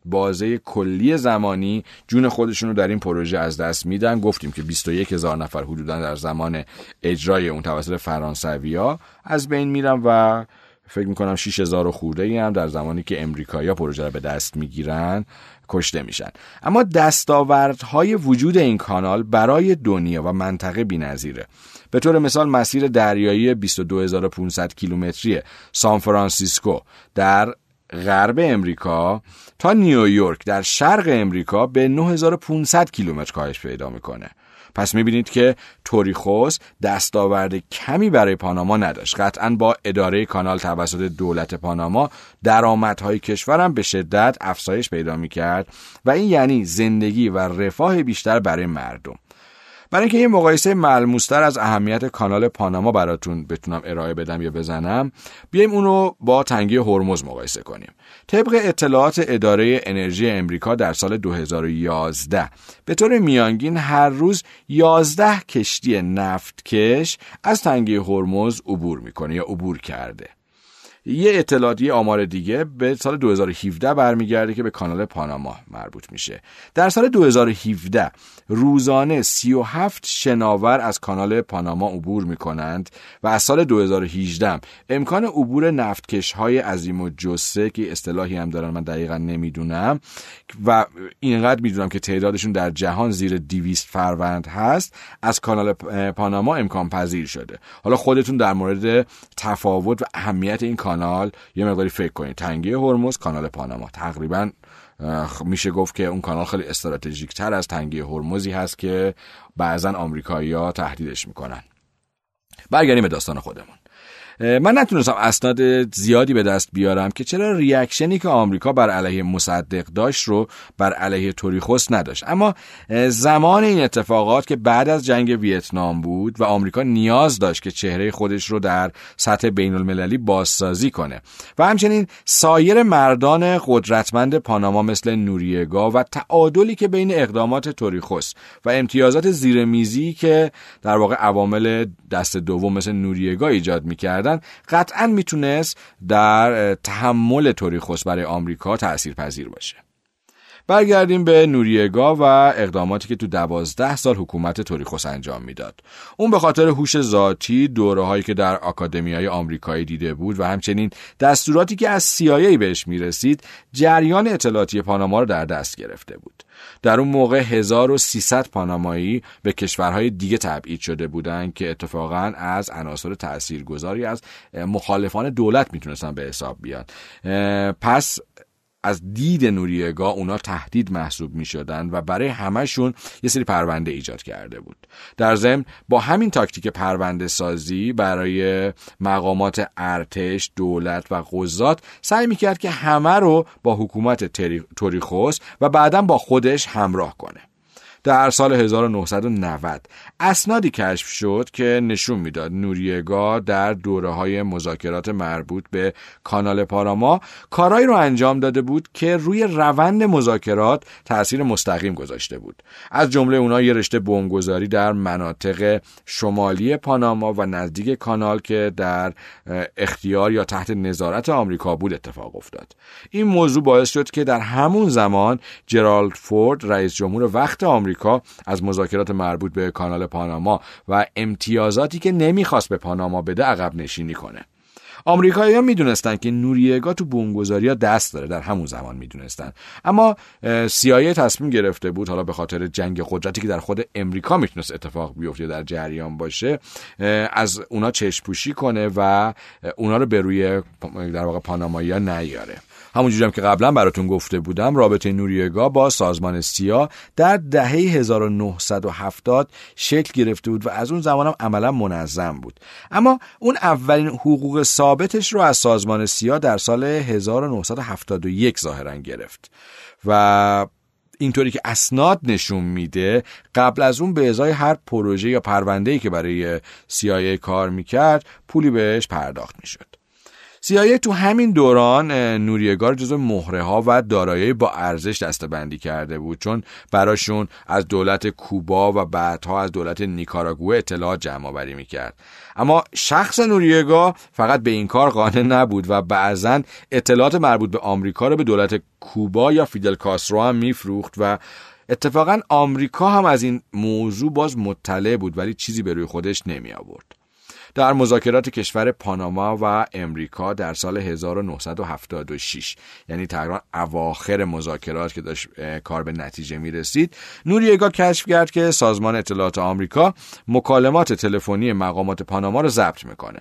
بازه کلی زمانی جون خودشون رو در این پروژه از دست میدن. گفتیم که 21000 نفر حدودا در زمان اجرای اون توسط فرانسویا از بین میرن و فکر می‌کنم 6000 خورده ای هم در زمانی که امریکایی پروژه رو به دست می‌گیرن کشته میشن. اما دستاوردهای وجود این کانال برای دنیا و منطقه بی‌نظیره. به طور مثال مسیر دریایی 22500 کیلومتری سان فرانسیسکو در غرب امریکا تا نیویورک در شرق امریکا به 9500 کیلومتر کاهش پیدا می‌کنه. پس می‌بینید که توریخوس دستاورد کمی برای پاناما نداشت. قطعا با اداره کانال توسط دولت پاناما درآمدهای کشورم به شدت افزایش پیدا می‌کرد و این یعنی زندگی و رفاه بیشتر برای مردم. برای اینکه یه مقایسه ملموستر از اهمیت کانال پاناما براتون بتونم ارائه بدم یا بزنم بیایم اونو با تنگی هرمز مقایسه کنیم. طبق اطلاعات اداره انرژی امریکا در سال 2011 به طور میانگین هر روز 11 کشتی نفتکش از تنگی هرمز عبور می‌کنه یا عبور کرده. یه اطلاعاتی آمار دیگه به سال 2017 برمیگرده که به کانال پاناما مربوط میشه. در سال 2017 روزانه 37 شناور از کانال پاناما عبور می‌کنند و از سال 2018 امکان عبور نفتکش های عظیم و جسه که اصطلاحی هم دارن من دقیقا نمی‌دونم و اینقدر می‌دونم که تعدادشون در جهان زیر 200 فروند هست از کانال پاناما امکان پذیر شده. حالا خودتون در مورد تفاوت و اهمیت این کانال یه مقداری فکر کنید. تنگی هرمز کانال پاناما. تقریبا میشه گفت که اون کانال خیلی استراتژیک تر از تنگه هرمزی هست که بعضا آمریکایی‌ها تهدیدش می‌کنن. برگردیم به داستان خودمون. من نتونستم اسناد زیادی به دست بیارم که چرا ریاکشنی که آمریکا بر علیه مصدق داشت رو بر علیه توریخوس نداشت. اما زمان این اتفاقات که بعد از جنگ ویتنام بود و آمریکا نیاز داشت که چهره خودش رو در سطح بین المللی بازسازی کنه و همچنین سایر مردان قدرتمند پاناما مثل نوریگا و تعادلی که بین اقدامات توریخوس و امتیازات زیرمیزی که در واقع عوامل دست دوم مثل نوریگا ایجاد می‌کرد قطعا می‌تونست در تحمل توریخوس برای آمریکا تأثیر پذیر باشه برگردیم به نوریگا و اقداماتی که تو دوازده سال حکومت توریخوس انجام می‌داد. اون به خاطر هوش ذاتی دوره هایی که در آکادمی های آمریکایی دیده بود و همچنین دستوراتی که از CIA بهش می‌رسید جریان اطلاعاتی پاناما رو در دست گرفته بود. در اون موقع 1300 پانامایی به کشورهای دیگه تبعید شده بودند که اتفاقا از عناصر تاثیرگذاری از مخالفان دولت می‌تونستن به حساب بیان. پس از دید نوریگا اونا تهدید محسوب می شدن و برای همهشون یه سری پرونده ایجاد کرده بود. در ضمن با همین تاکتیک پرونده سازی برای مقامات ارتش دولت و قضات سعی می کرد که همه رو با حکومت توریخوس و بعدا با خودش همراه کنه. در سال 1990 اسنادی کشف شد که نشون می‌داد نوریگا در دوره های مذاکرات مربوط به کانال پاراما کارایی رو انجام داده بود که روی روند مذاکرات تاثیر مستقیم گذاشته بود. از جمله اونها یه رشته بمبگذاری در مناطق شمالی پاناما و نزدیک کانال که در اختیار یا تحت نظارت آمریکا بود اتفاق افتاد. این موضوع باعث شد که در همون زمان جرالد فورد رئیس جمهور وقت آمریکا از مذاکرات مربوط به کانال پاناما و امتیازاتی که نمی‌خواست به پاناما بده عقب نشینی کنه. آمریکایی ها می‌دونستن که نوریگا تو بمبگذاری دست داره در همون زمان می‌دونستن. اما سیایه تصمیم گرفته بود حالا به خاطر جنگ قدرتی که در خود امریکا می‌تونست اتفاق بیفته در جریان باشه از اونا چشم پوشی کنه و اونا رو به روی در واقع پانامایی ها نیاره. همونجوری هم که قبلا براتون گفته بودم رابطه نوریگا با سازمان سیا در دهه 1970 شکل گرفته بود و از اون زمان هم عملا منظم بود. اما اون اولین حقوق ثابتش رو از سازمان سیا در سال 1971 ظاهرا گرفت و اینطوری که اسناد نشون میده قبل از اون به ازای هر پروژه یا پرونده‌ای که برای CIA کار می‌کرد پولی بهش پرداخت می‌شد. سیایه تو همین دوران نوریگار جزو مهره ها و دارایی با ارزش دستبندی کرده بود. چون براشون از دولت کوبا و بعدها از دولت نیکاراگوه اطلاعات جمع آوری می‌کرد. اما شخص نوریگا فقط به این کار قانع نبود و بعضا اطلاعات مربوط به آمریکا رو به دولت کوبا یا فیدل کاسترو هم میفروخت و اتفاقا آمریکا هم از این موضوع باز مطلع بود ولی چیزی به روی خودش نمی آورد در مذاکرات کشور پاناما و امریکا در سال 1976 یعنی تقریبا اواخر مذاکرات که داشت کار به نتیجه می رسید نوریگا کشف کرد که سازمان اطلاعات آمریکا مکالمات تلفنی مقامات پاناما رو ضبط می‌کنه.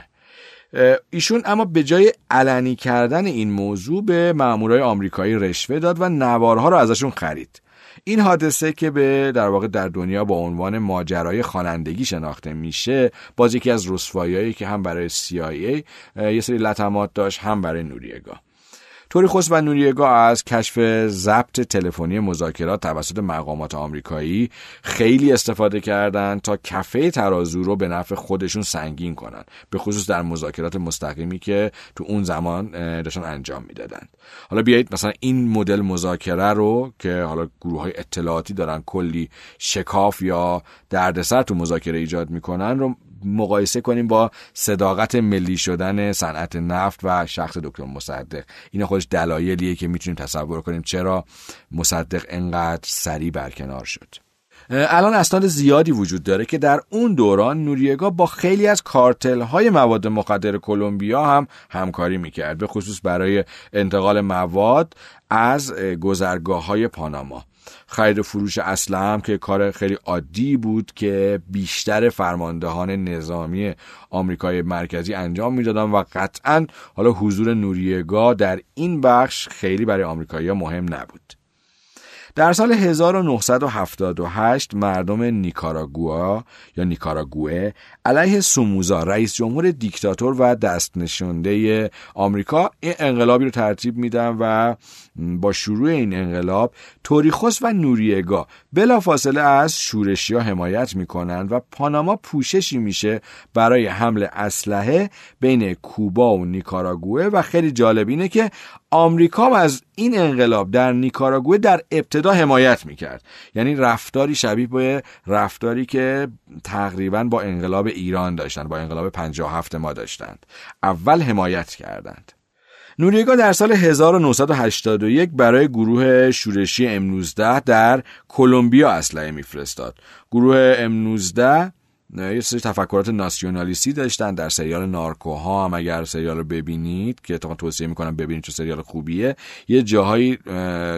ایشون اما به جای علنی کردن این موضوع به مامورای آمریکایی رشوه داد و نوارها رو ازشون خرید. این حادثه که به در واقع در دنیا با عنوان ماجرای خوانندگی شناخته میشه باز یکی از رسواییایی که هم برای CIA یه سری لطمات داشت هم برای نوریگا توریخوس و نوریگا از کشف ضبط تلفنی مذاکرات توسط مقامات آمریکایی خیلی استفاده کردند تا کفه ترازو رو به نفع خودشون سنگین کنن به خصوص در مذاکرات مستقیمی که تو اون زمان داشتن انجام می‌دادند. حالا بیایید مثلا این مدل مذاکره رو که حالا گروه های اطلاعاتی دارن کلی شکاف یا دردسر تو مذاکره ایجاد می‌کنن رو مقایسه کنیم با صداقت ملی شدن صنعت نفت و شخص دکتر مصدق. این خودش دلایلیه که می‌تونیم تصور کنیم چرا مصدق انقدر سریع برکنار شد. الان اسناد زیادی وجود داره که در اون دوران نوریگا با خیلی از کارتل های مواد مخدر کلمبیا هم همکاری می‌کرد به خصوص برای انتقال مواد از گذرگاه های پاناما. خرید فروش اسلحه که کار خیلی عادی بود که بیشتر فرماندهان نظامی آمریکای مرکزی انجام می‌دادن و قطعا حالا حضور نوریگا در این بخش خیلی برای آمریکایی‌ها مهم نبود. در سال 1978 مردم نیکاراگوا یا نیکاراگوه علیه سوموزا رئیس جمهور دیکتاتور و دست نشونده آمریکا این انقلابی رو ترتیب میدن و با شروع این انقلاب توریخوس و نوریگا بلافاصله از شورشی ها حمایت می‌کنن و پاناما پوششی میشه برای حمل اسلحه بین کوبا و نیکاراگوه و خیلی جالب اینه که آمریکا از این انقلاب در نیکاراگوه در ابتدا حمایت می‌کرد. یعنی رفتاری شبیه به رفتاری که تقریبا با انقلاب ایران داشتند با انقلاب 57 ما داشتند. اول حمایت کردند. نوریگا در سال 1981 برای گروه شورشی M19 در کلمبیا اسلحه میفرستاد. گروه M19 یه سری تفکرات ناسیونالیستی داشتن در سریال نارکوها هم. اگر سریال رو ببینید که اتفاقا توصیه می‌کنم ببینید چون سریال خوبیه یه جاهایی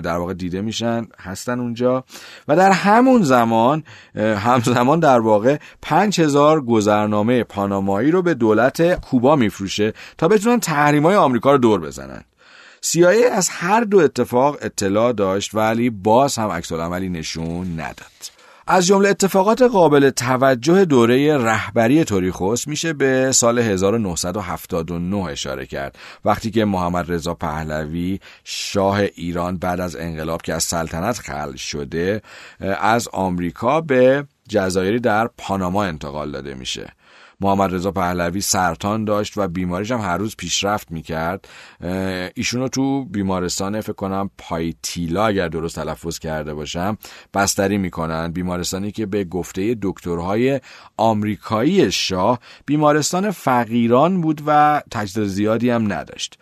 در واقع دیده میشن هستن اونجا. و در همون زمان همزمان در واقع 5000 گذرنامه پانامایی رو به دولت کوبا میفروشه تا بتونن های آمریکا رو دور بزنن. سیایی از هر دو اتفاق اطلاع داشت ولی باز هم عکس نشون نداد. از جمله اتفاقات قابل توجه دوره رهبری توریخوس میشه به سال 1979 اشاره کرد. وقتی که محمد رضا پهلوی شاه ایران بعد از انقلاب که از سلطنت خلع شده از آمریکا به جزایری در پاناما انتقال داده میشه. محمد رضا پهلوی سرطان داشت و بیماریش هم هر روز پیشرفت می‌کرد. ایشونو تو بیمارستان فکر کنم پایتیلا اگر درست تلفظ کرده باشم بستری می‌کنن. بیمارستانی که به گفته دکترهای آمریکایی شاه بیمارستان فقیران بود و تجدید زیادی هم نداشت.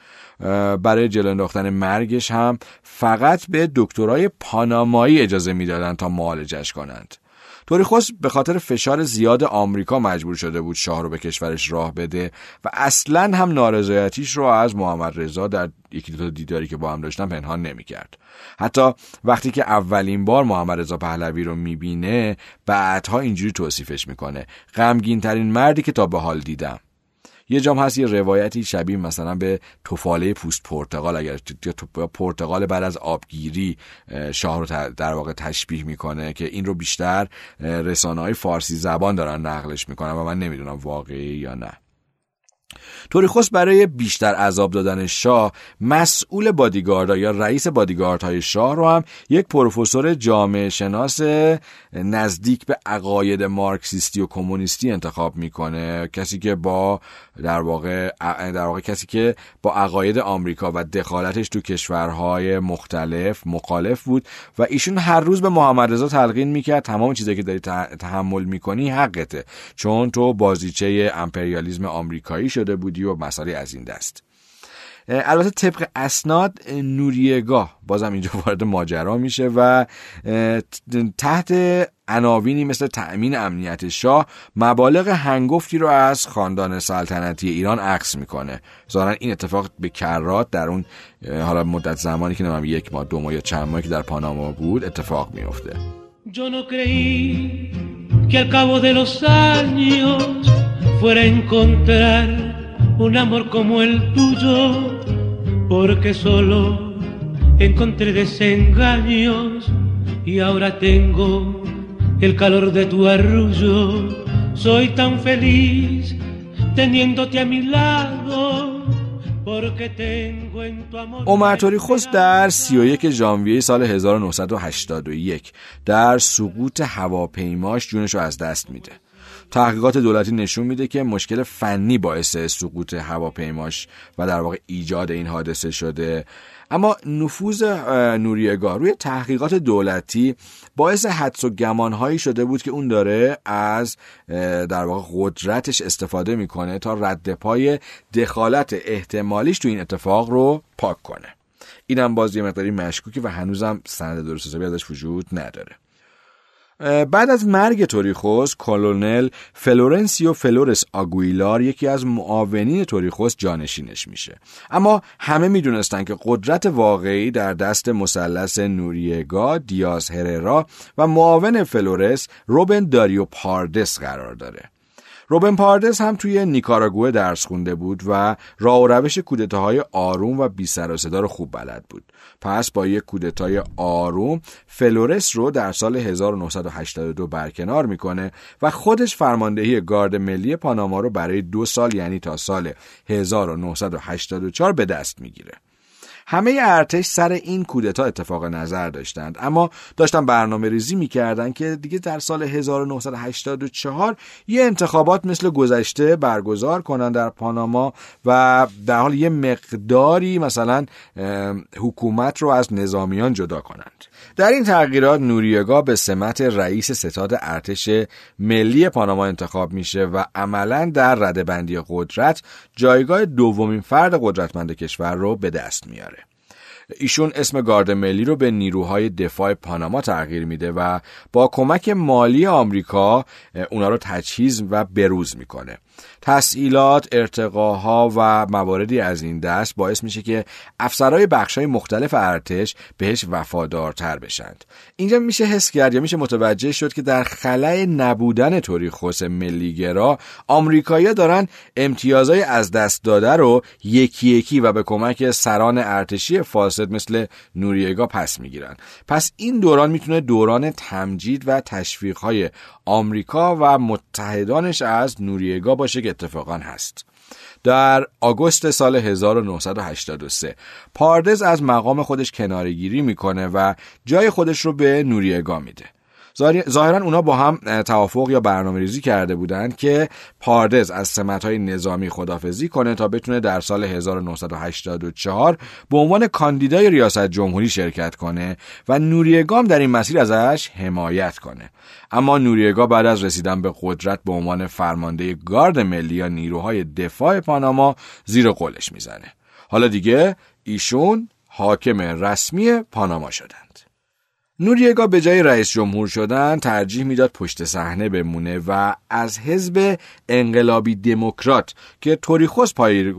برای جلو انداختن مرگش هم فقط به دکترهای پانامایی اجازه می‌دادند تا معالجش کنند. توریخوس به خاطر فشار زیاد آمریکا مجبور شده بود شاه رو به کشورش راه بده و اصلا هم نارضایتیش رو از محمد رضا در یکی دو دیداری که با هم داشتن پنهان نمی‌کرد. حتی وقتی که اولین بار محمد رضا پهلوی رو می‌بینه بعدها اینجوری توصیفش می‌کنه. غمگین ترین مردی که تا به حال دیدم. یه جام هست یه روایتی شبیه مثلا به توفاله پوست پرتقال اگر پرتقال بعد از آبگیری شاه رو در واقع تشبیه می‌کنه که این رو بیشتر رسانه های فارسی زبان دارن نقلش می‌کنن و من نمی‌دونم واقعی یا نه. توریخوس برای بیشتر عذاب دادن شاه مسئول بادیگاردها یا رئیس بادیگاردهای شاه رو هم یک پروفسور جامعه شناس نزدیک به عقاید مارکسیستی و کمونیستی انتخاب می‌کنه. کسی که با در واقع در واقع کسی که با عقاید آمریکا و دخالتش تو کشورهای مختلف مخالف بود و ایشون هر روز به محمد رضا تلقین می‌کرد. تمام چیزایی که داری تحمل می‌کنی حقته. چون تو بازیچه امپریالیزم آمریکایی شده بودی و مسائلی از این دست. البته طبق اسناد نوریگاه بازم اینجا وارد ماجرا میشه و تحت عناوینی مثل تأمین امنیت شاه مبالغ هنگفتی رو از خاندان سلطنتی ایران عکس می‌کنه. ظاهرا این اتفاق به کرات در اون حالا مدت زمانی که نمیم یک ماه دو ماه یا چند ماهی که در پاناما بود اتفاق میفته Yo no creí que al cabo de los años fuera encontrar un amor como el tuyo, porque solo encontré desengaños y ahora tengo el calor de tu arrullo. Soy tan feliz teniéndote a mi lado. اومرتوری خوست در 31 ژانویه سال 1981 در سقوط هواپیماش جونش رو از دست میده تحقیقات دولتی نشون میده که مشکل فنی باعث سقوط هواپیماش و در واقع ایجاد این حادثه شده. اما نفوذ نوریگاه روی تحقیقات دولتی باعث حدس و گمانهایی شده بود که اون داره از در واقع قدرتش استفاده می‌کنه تا رد پای دخالت احتمالیش تو این اتفاق رو پاک کنه. اینم باز یه مقداری مشکوکه و هنوزم سند درست حسابی ازش وجود نداره. بعد از مرگ توریخوس کلونل فلورنسیو فلورس آگویلار یکی از معاونین توریخوس جانشینش میشه اما همه می‌دونستن که قدرت واقعی در دست مثلث نوریگا دیاز هررا و معاون فلورس روبن داریو پاردس قرار داره روبن پاردس هم توی نیکاراگوه درس خونده بود و راه و روش کودتاهای آروم و بی سر و صدا رو خوب بلد بود. پس با یک کودتای آروم فلورس رو در سال 1982 برکنار می‌کنه و خودش فرماندهی گارد ملی پاناما رو برای دو سال یعنی تا سال 1984 به دست می‌گیره. همه ارتش سر این کودتا اتفاق نظر داشتند. اما داشتن برنامه ریزی می‌کردن که دیگه در سال 1984 یه انتخابات مثل گذشته برگزار کنن در پاناما و در حال یه مقداری مثلا حکومت رو از نظامیان جدا کنند. در این تغییرات نوریگا به سمت رئیس ستاد ارتش ملی پاناما انتخاب میشه و عملا در ردبندی قدرت جایگاه دومین فرد قدرتمند کشور رو به دست میاره. ایشون اسم گارد ملی رو به نیروهای دفاع پاناما تغییر میده و با کمک مالی آمریکا اونا رو تجهیز و بروز می‌کنه. تسهیلات، ارتقاها و مواردی از این دست باعث میشه که افسرهای بخشهای مختلف ارتش بهش وفادارتر بشند. اینجا میشه حس کرد یا میشه متوجه شد که در خلای نبودن توریخوس ملیگرا آمریکایی‌ها دارن امتیازهای از دست داده رو یکی یکی و به کمک سران ارتشی فاسد مثل نوریگا پس می‌گیرن. پس این دوران می‌تونه دوران تمجید و تشویقهای آمریکا و متحدانش از نوریگا باشه که اتفاقا هست. در آگوست سال 1983 پاردز از مقام خودش کنارگیری می‌کنه و جای خودش رو به نوریگا میده. ظاهرا اونا با هم توافق یا برنامه ریزی کرده بودند که پاردز از سمت های نظامی خدافزی کنه تا بتونه در سال 1984 به عنوان کاندیدای ریاست جمهوری شرکت کنه و نوریگام در این مسیر ازش حمایت کنه. اما نوریگا بعد از رسیدن به قدرت به عنوان فرمانده گارد ملی یا نیروهای دفاع پاناما زیر قولش می‌زنه. حالا دیگه ایشون حاکم رسمی پاناما شدن نوریگا به جای رئیس جمهور شدن ترجیح می‌داد پشت صحنه بمونه و از حزب انقلابی دموکرات که توریخوس پای...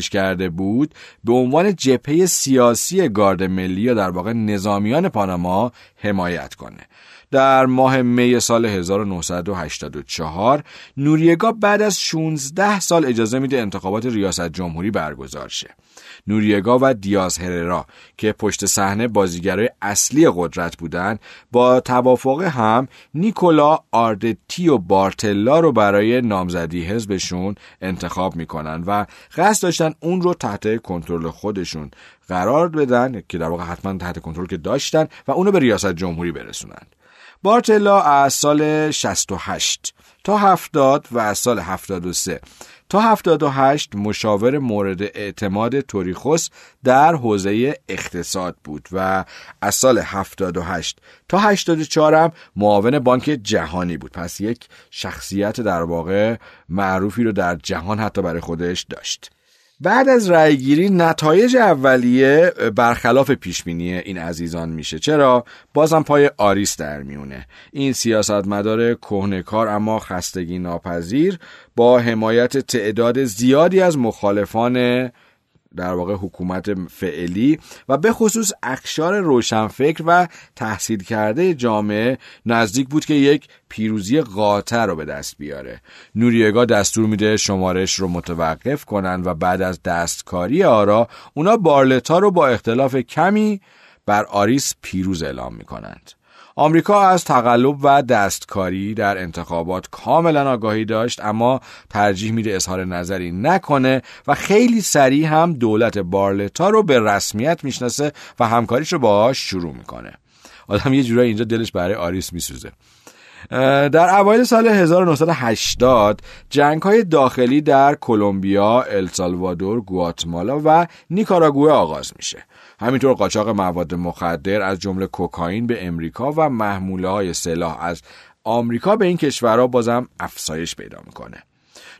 کرده بود به عنوان جبهه سیاسی گارد ملی یا در واقع نظامیان پاناما حمایت کنه در ماه می سال 1984 نوریگا بعد از 16 سال اجازه میده انتخابات ریاست جمهوری برگزار شه. نوریگا و دیاز هررا که پشت صحنه بازیگرای اصلی قدرت بودند با توافق هم نیکولا آردتی و بارتلا رو برای نامزدی حزبشون انتخاب می‌کنن و قصد داشتن اون رو تحت کنترل خودشون قرار بدن که در واقع حتما تحت کنترل که داشتن و اونو به ریاست جمهوری برسونند بارتلا از سال 68 تا 70 و از سال 73 تا 78 مشاور مورد اعتماد توریخوس در حوزه اقتصاد بود و از سال 78 تا 84 هم معاون بانک جهانی بود. پس یک شخصیت در واقع معروفی رو در جهان حتی برای خودش داشت. بعد از رأیگیری نتایج اولیه برخلاف پیشبینی این عزیزان میشه. چرا؟ بازم پای آریس در میونه. این سیاستمدار کهنکار اما خستگی ناپذیر با حمایت تعداد زیادی از مخالفان در واقع حکومت فعلی و به خصوص اکشار روشنفکر و تحصیل کرده جامعه نزدیک بود که یک پیروزی قاطع رو به دست بیاره. نوریگا دستور میده شمارش رو متوقف کنن و بعد از دستکاری آرا اونا بارلتا رو با اختلاف کمی بر آریس پیروز اعلام می‌کنند. آمریکا از تقلب و دستکاری در انتخابات کاملا آگاهی داشت اما ترجیح میده اظهار نظری نکنه و خیلی سریع هم دولت بارلتا رو به رسمیت می‌شناسه و همکاریش رو باهاش شروع می‌کنه آدم یه جورایی اینجا دلش برای آریس میسوزه در اوایل سال 1980 جنگ های داخلی در کلمبیا، السالوادور، گواتمالا و نیکاراگوه آغاز میشه. همینطور قاچاق مواد مخدر از جمله کوکائین به امریکا و محموله های سلاح از آمریکا به این کشورها بازم افزایش پیدا می‌کنه.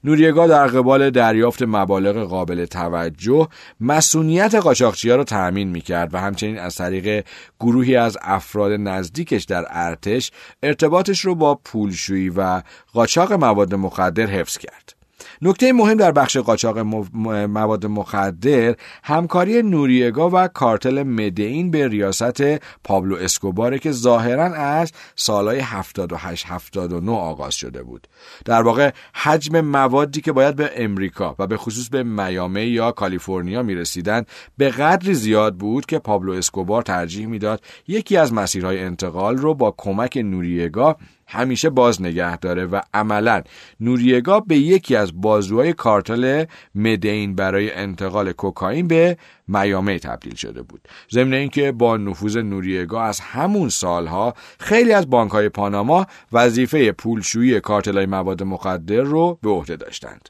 نوریگا در قبال دریافت مبالغ قابل توجه مسئولیت قاچاقچی‌ها را تأمین می‌کرد و همچنین از طریق گروهی از افراد نزدیکش در ارتش ارتباطش رو با پولشویی و قاچاق مواد مخدر حفظ کرد. نکته مهم در بخش قاچاق مواد مخدر همکاری نوریگا و کارتل مدین به ریاست پابلو اسکوباره که ظاهرا از سالهای 78 79 آغاز شده بود. در واقع حجم موادی که باید به امریکا و به خصوص به میامی یا کالیفرنیا می‌رسیدند به قدری زیاد بود که پابلو اسکوبار ترجیح می‌داد یکی از مسیرهای انتقال رو با کمک نوریگا همیشه باز نگه داره و عملا نوریگا به یکی از بازوهای کارتل مدین برای انتقال کوکائین به میامی تبدیل شده بود. ضمن اینکه با نفوذ نوریگا از همون سالها خیلی از بانکهای پاناما وظیفه پولشویی کارتلای مواد مخدر رو به عهده داشتند.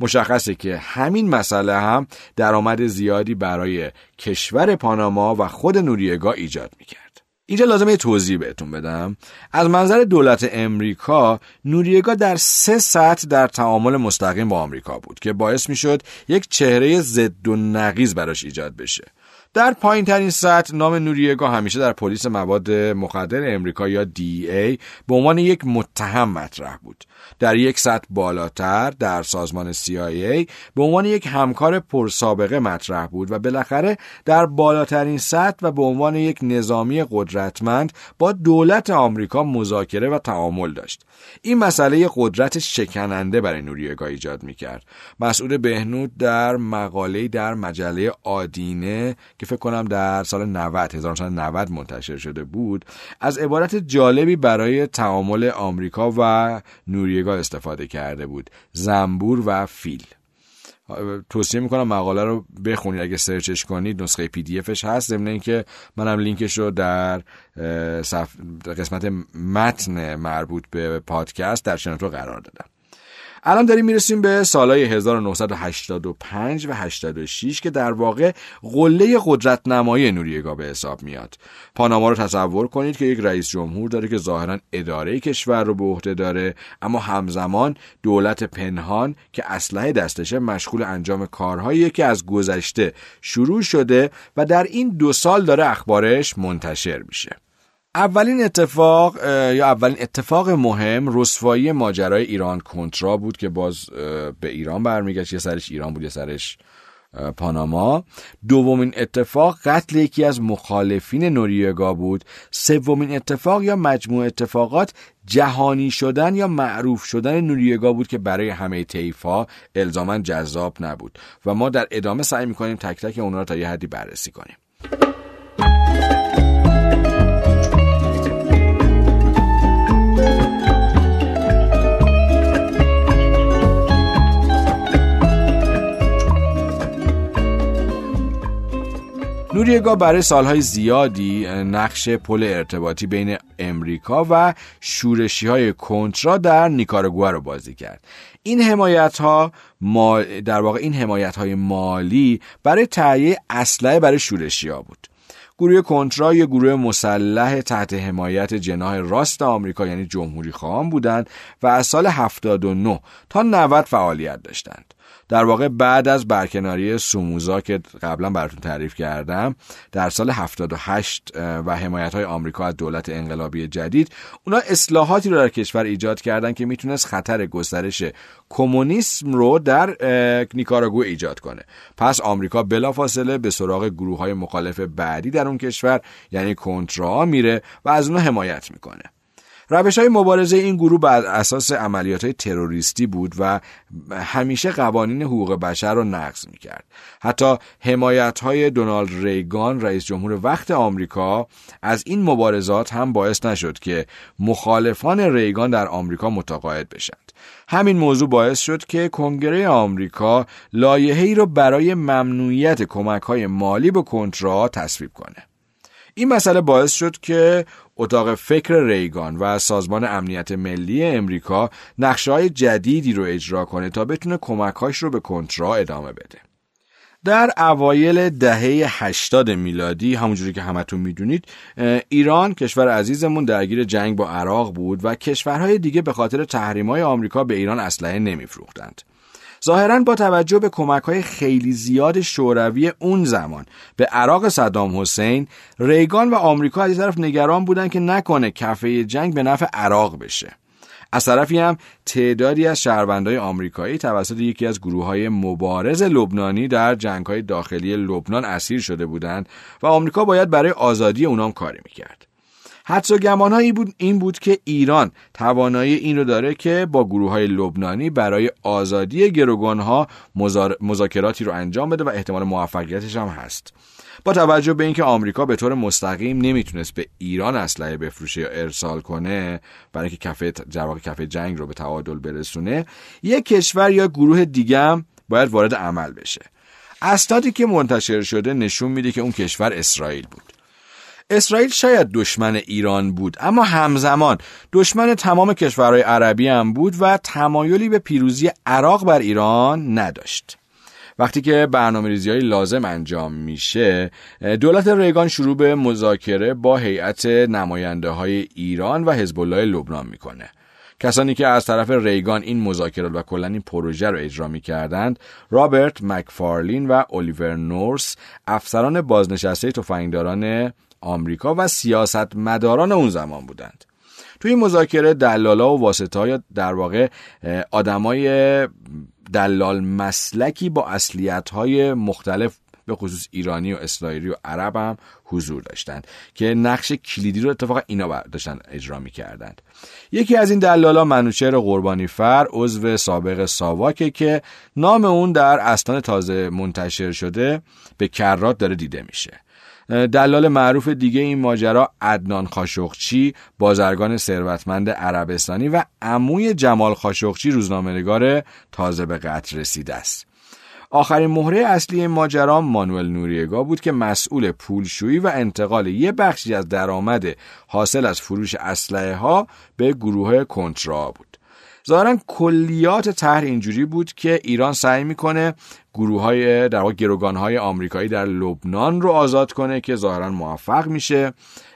مشخصه که همین مسئله هم درآمد زیادی برای کشور پاناما و خود نوریگا ایجاد می‌کرد. اینجا لازمه توضیح بهتون بدم. از منظر دولت امریکا نوریگا در سه سطح در تعامل مستقیم با آمریکا بود که باعث می‌شد یک چهره ضد و نقیز براش ایجاد بشه. در پایین ترین سطح نام نوریگا همیشه در پلیس مواد مخدر امریکا یا ای به عنوان یک متهم مطرح بود. در یک سطح بالاتر در سازمان CIA به عنوان یک همکار پرسابقه مطرح بود و بالاخره در بالاترین سطح و به عنوان یک نظامی قدرتمند با دولت آمریکا مذاکره و تعامل داشت. این مسئله قدرت شکننده برای نوریگا ایجاد می‌کرد. مسئول بهنود در مقاله در مجله آدینه که فکر کنم در سال 90 1990 منتشر شده بود از عبارت جالبی برای تعامل آمریکا و نوریگا استفاده کرده بود. زنبور و فیل. توصیه می‌کنم مقاله رو بخونید. اگه سرچش کنید نسخه پی دی افش هست. ضمن اینکه منم لینکش رو در قسمت متن مربوط به پادکست در شنوتو قرار دادم. الان داریم می‌رسیم به سالهای 1985 و 86 که در واقع قله قدرت نمایی نوریگا به حساب میاد. پاناما رو تصور کنید که یک رئیس جمهور داره که ظاهرا اداره کشور رو به عهده داره اما همزمان دولت پنهان که اسلحه دستشه مشغول انجام کارهایی که از گذشته شروع شده و در این دو سال داره اخبارش منتشر میشه. اولین اتفاق یا اولین اتفاق مهم رسوایی ماجرای ایران کنترا بود که باز به ایران برمیگشت. یه سرش ایران بود یه سرش پاناما. دومین اتفاق قتل یکی از مخالفین نوریگا بود. سومین اتفاق یا مجموع اتفاقات جهانی شدن یا معروف شدن نوریگا بود که برای همه طیفا الزاما جذاب نبود. و ما در ادامه سعی می‌کنیم تک تک اونها رو تا یه حدی بررسی کنیم. نوریگا برای سالهای زیادی نقش پل ارتباطی بین امریکا و شورشی های کنترا در نیکارگووا رو بازی کرد. این حمایت ها در واقع این حمایت های مالی برای تهیه اسلحه برای شورشی ها بود. گروه کنترا یک گروه مسلح تحت حمایت جناح راست آمریکا یعنی جمهوری خواهان بودند و از سال 79 تا 90 فعالیت داشتند. در واقع بعد از برکناری سوموزا که قبلا براتون تعریف کردم در سال 78 و حمایت های آمریکا از دولت انقلابی جدید اونا اصلاحاتی رو در کشور ایجاد کردن که می‌تونست خطر گسترش کمونیسم رو در نیکاراگو ایجاد کنه. پس آمریکا بلافاصله به سراغ گروه های مخالف بعدی در اون کشور یعنی کنترا میره و از اونها حمایت می‌کنه. روش های مبارزه این گروه بر اساس عملیات های تروریستی بود و همیشه قوانین حقوق بشر را نقض می کرد. حتی حمایت های دونالد ریگان رئیس جمهور وقت آمریکا از این مبارزات هم باعث نشد که مخالفان ریگان در آمریکا متقاعد بشند. همین موضوع باعث شد که کنگره آمریکا لایحه‌ای را برای ممنوعیت کمک های مالی به کنترا تصویب کنه. این مسئله باعث شد که اتاق فکر ریگان و سازمان امنیت ملی امریکا نقشه های جدیدی رو اجرا کنه تا بتونه کمکاش رو به کنترا ادامه بده. در اوایل دهه 80 میلادی همونجوری که همتون می‌دونید ایران کشور عزیزمون درگیر جنگ با عراق بود و کشورهای دیگه به خاطر تحریم‌های آمریکا به ایران اسلحه نمیفروختند. ظاهرا با توجه به کمک های خیلی زیاد شوروی اون زمان به عراق صدام حسین ریگان و آمریکا از طرف نگران بودند که نکنه کفه جنگ به نفع عراق بشه از طرفی هم تعدادی از شهروندهای آمریکایی توسط یکی از گروه های مبارز لبنانی در جنگ های داخلی لبنان اسیر شده بودند و آمریکا باید برای آزادی اونام کاری می‌کرد. حدس و گمان بود این بود که ایران توانایی این رو داره که با گروه های لبنانی برای آزادی گروگان ها مذاکراتی رو انجام بده و احتمال موفقیتش هم هست. با توجه به اینکه آمریکا به طور مستقیم نمی‌تونست به ایران اسلحه بفروشه یا ارسال کنه برای اینکه کفه جواب کفه جنگ رو به تعادل برسونه یک کشور یا گروه دیگه هم باید وارد عمل بشه اسنادی که منتشر شده نشون میده که اون کشور اسرائیل بود اسرائیل شاید دشمن ایران بود اما همزمان دشمن تمام کشورهای عربی هم بود و تمایلی به پیروزی عراق بر ایران نداشت. وقتی که برنامه ریزی های لازم انجام میشه دولت ریگان شروع به مذاکره با هیئت نماینده های ایران و حزب الله لبنان می‌کنه. کسانی که از طرف ریگان این مذاکرات و کلا این پروژه رو اجرا می‌کردند رابرت مکفارلین و الیور نورس افسران بازنشسته تفنگداران آمریکا و سیاستمداران اون زمان بودند. توی این مذاکره دلالا و واسطه یا در واقع آدمای دلال مسلکی با اصلیت های مختلف به خصوص ایرانی و اسرائیلی و عرب هم حضور داشتند که نقش کلیدی رو اتفاقا اینا داشتن اجرا می‌کردند. یکی از این دلالا منوچهر قربانی فر عضو سابق ساواکه که نام اون در اسناد تازه منتشر شده به کرات داره دیده میشه. دلال معروف دیگه این ماجرا عدنان خاشخچی بازرگان ثروتمند عربستانی و عموی جمال خاشخچی روزنامه‌نگار تازه به قتل رسیده است. آخرین مهره اصلی این ماجرا مانوئل نوریگا بود که مسئول پولشویی و انتقال یه بخشی از درآمد حاصل از فروش اسلحه ها به گروه کنترا بود. ظاهرا کلیات طرح اینجوری بود که ایران سعی می‌کنه گروه های در واقع گروگان های آمریکایی در لبنان رو آزاد کنه که ظاهرا موفق میشه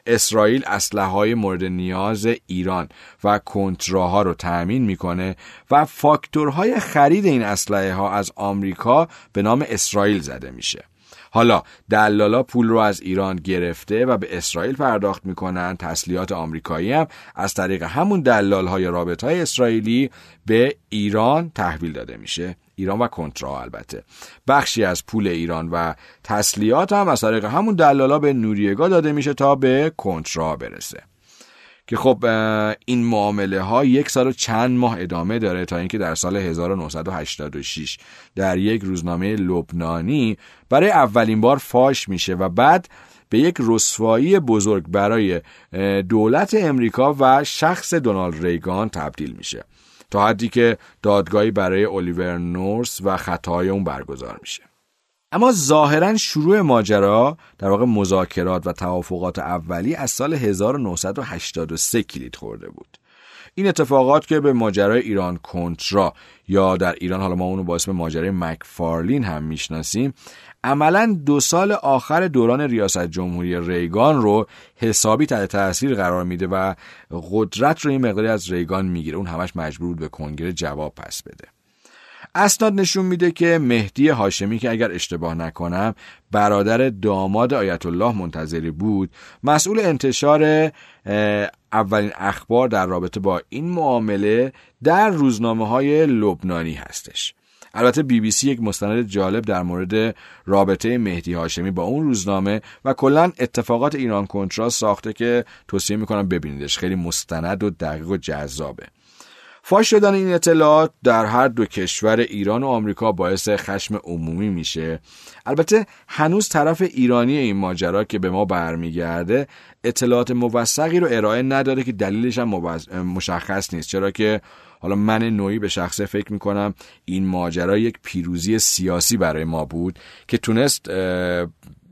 اسرائیل اسلحه های مورد نیاز ایران و کنتراها رو تأمین می‌کنه و فاکتورهای خرید این اسلحه ها از آمریکا به نام اسرائیل زده میشه. حالا دلالا پول رو از ایران گرفته و به اسرائیل پرداخت می‌کنن. تسلیحات آمریکایی هم از طریق همون دلال های رابط های اسرائیلی به ایران تحویل داده میشه. ایران و کنترا البته. بخشی از پول ایران و تسلیحات هم از طریق همون دلالا به نوریگا داده میشه تا به کنترا برسه. که خب این معامله ها یک سال و چند ماه ادامه داره تا اینکه در سال 1986 در یک روزنامه لبنانی برای اولین بار فاش میشه و بعد به یک رسوایی بزرگ برای دولت امریکا و شخص دونالد ریگان تبدیل میشه. تا حدی که دادگاهی برای الیور نورس و خطای اون برگزار میشه. اما ظاهرا شروع ماجرا در واقع مذاکرات و توافقات اولی از سال 1983 کلید خورده بود. این اتفاقات که به ماجرای ایران کنترا یا در ایران حالا ما اونو با اسم ماجرای مکفارلین هم می‌شناسیم عملا دو سال آخر دوران ریاست جمهوری ریگان رو حسابی تحت تاثیر قرار میده و قدرت رو این مقداری از ریگان می‌گیره. اون همش مجبور بود به کنگره جواب پس بده. اسناد نشون میده که مهدی هاشمی که اگر اشتباه نکنم برادر داماد آیت الله منتظری بود. مسئول انتشار اولین اخبار در رابطه با این معامله در روزنامه های لبنانی هستش. البته بی بی سی یک مستند جالب در مورد رابطه مهدی هاشمی با اون روزنامه و کلا اتفاقات ایران کنترا ساخته که توصیه می‌کنم ببینیدش. خیلی مستند و دقیق و جذابه. فاش شدن این اطلاعات در هر دو کشور ایران و آمریکا باعث خشم عمومی میشه. البته هنوز طرف ایرانی این ماجرا که به ما برمیگرده اطلاعات موثقی رو ارائه نداده که دلیلش هم مشخص نیست. چرا که حالا من نوعی به شخصه فکر می‌کنم این ماجرا یک پیروزی سیاسی برای ما بود که تونست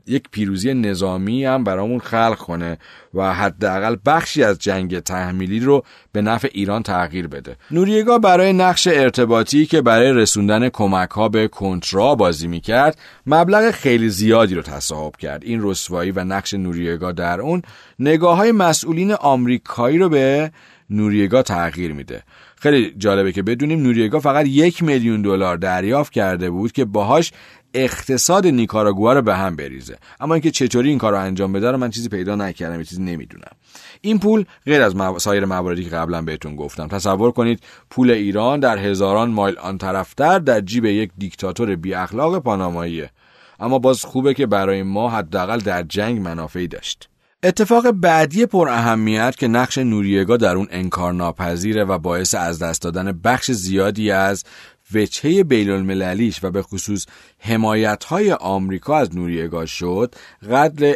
یک پیروزی نظامی هم برامون خلق کنه و حداقل بخشی از جنگ تحمیلی رو به نفع ایران تغییر بده. نوریگا برای نقش ارتباطی که برای رسوندن کمک ها به کنترا بازی می‌کرد مبلغ خیلی زیادی رو تصاحب کرد. این رسوایی و نقش نوریگا در اون نگاه های مسئولین آمریکایی رو به نوریگا تغییر میده. خیلی جالبه که بدونیم نوریگا فقط یک میلیون دلار دریافت کرده بود که باهاش اقتصاد نیکاراگوآ رو به هم بریزه. اما اینکه چطوری این کار رو انجام بده رو من چیزی پیدا نکردم چیزی نمی‌دونم. این پول غیر از سایر مواردی که قبلا بهتون گفتم. تصور کنید پول ایران در هزاران مایل آن طرفتر در جیب یک دیکتاتور بی اخلاق پاناماییه اما باز خوبه که برای ما حداقل در جنگ منافعی داشت. اتفاق بعدی پر اهمیت که نقش نوریگا در اون انکار ناپذیره و باعث از دست دادن بخش زیادی از وجهه بیل المللیش و به خصوص حمایت های آمریکا از نوریگا شد قدر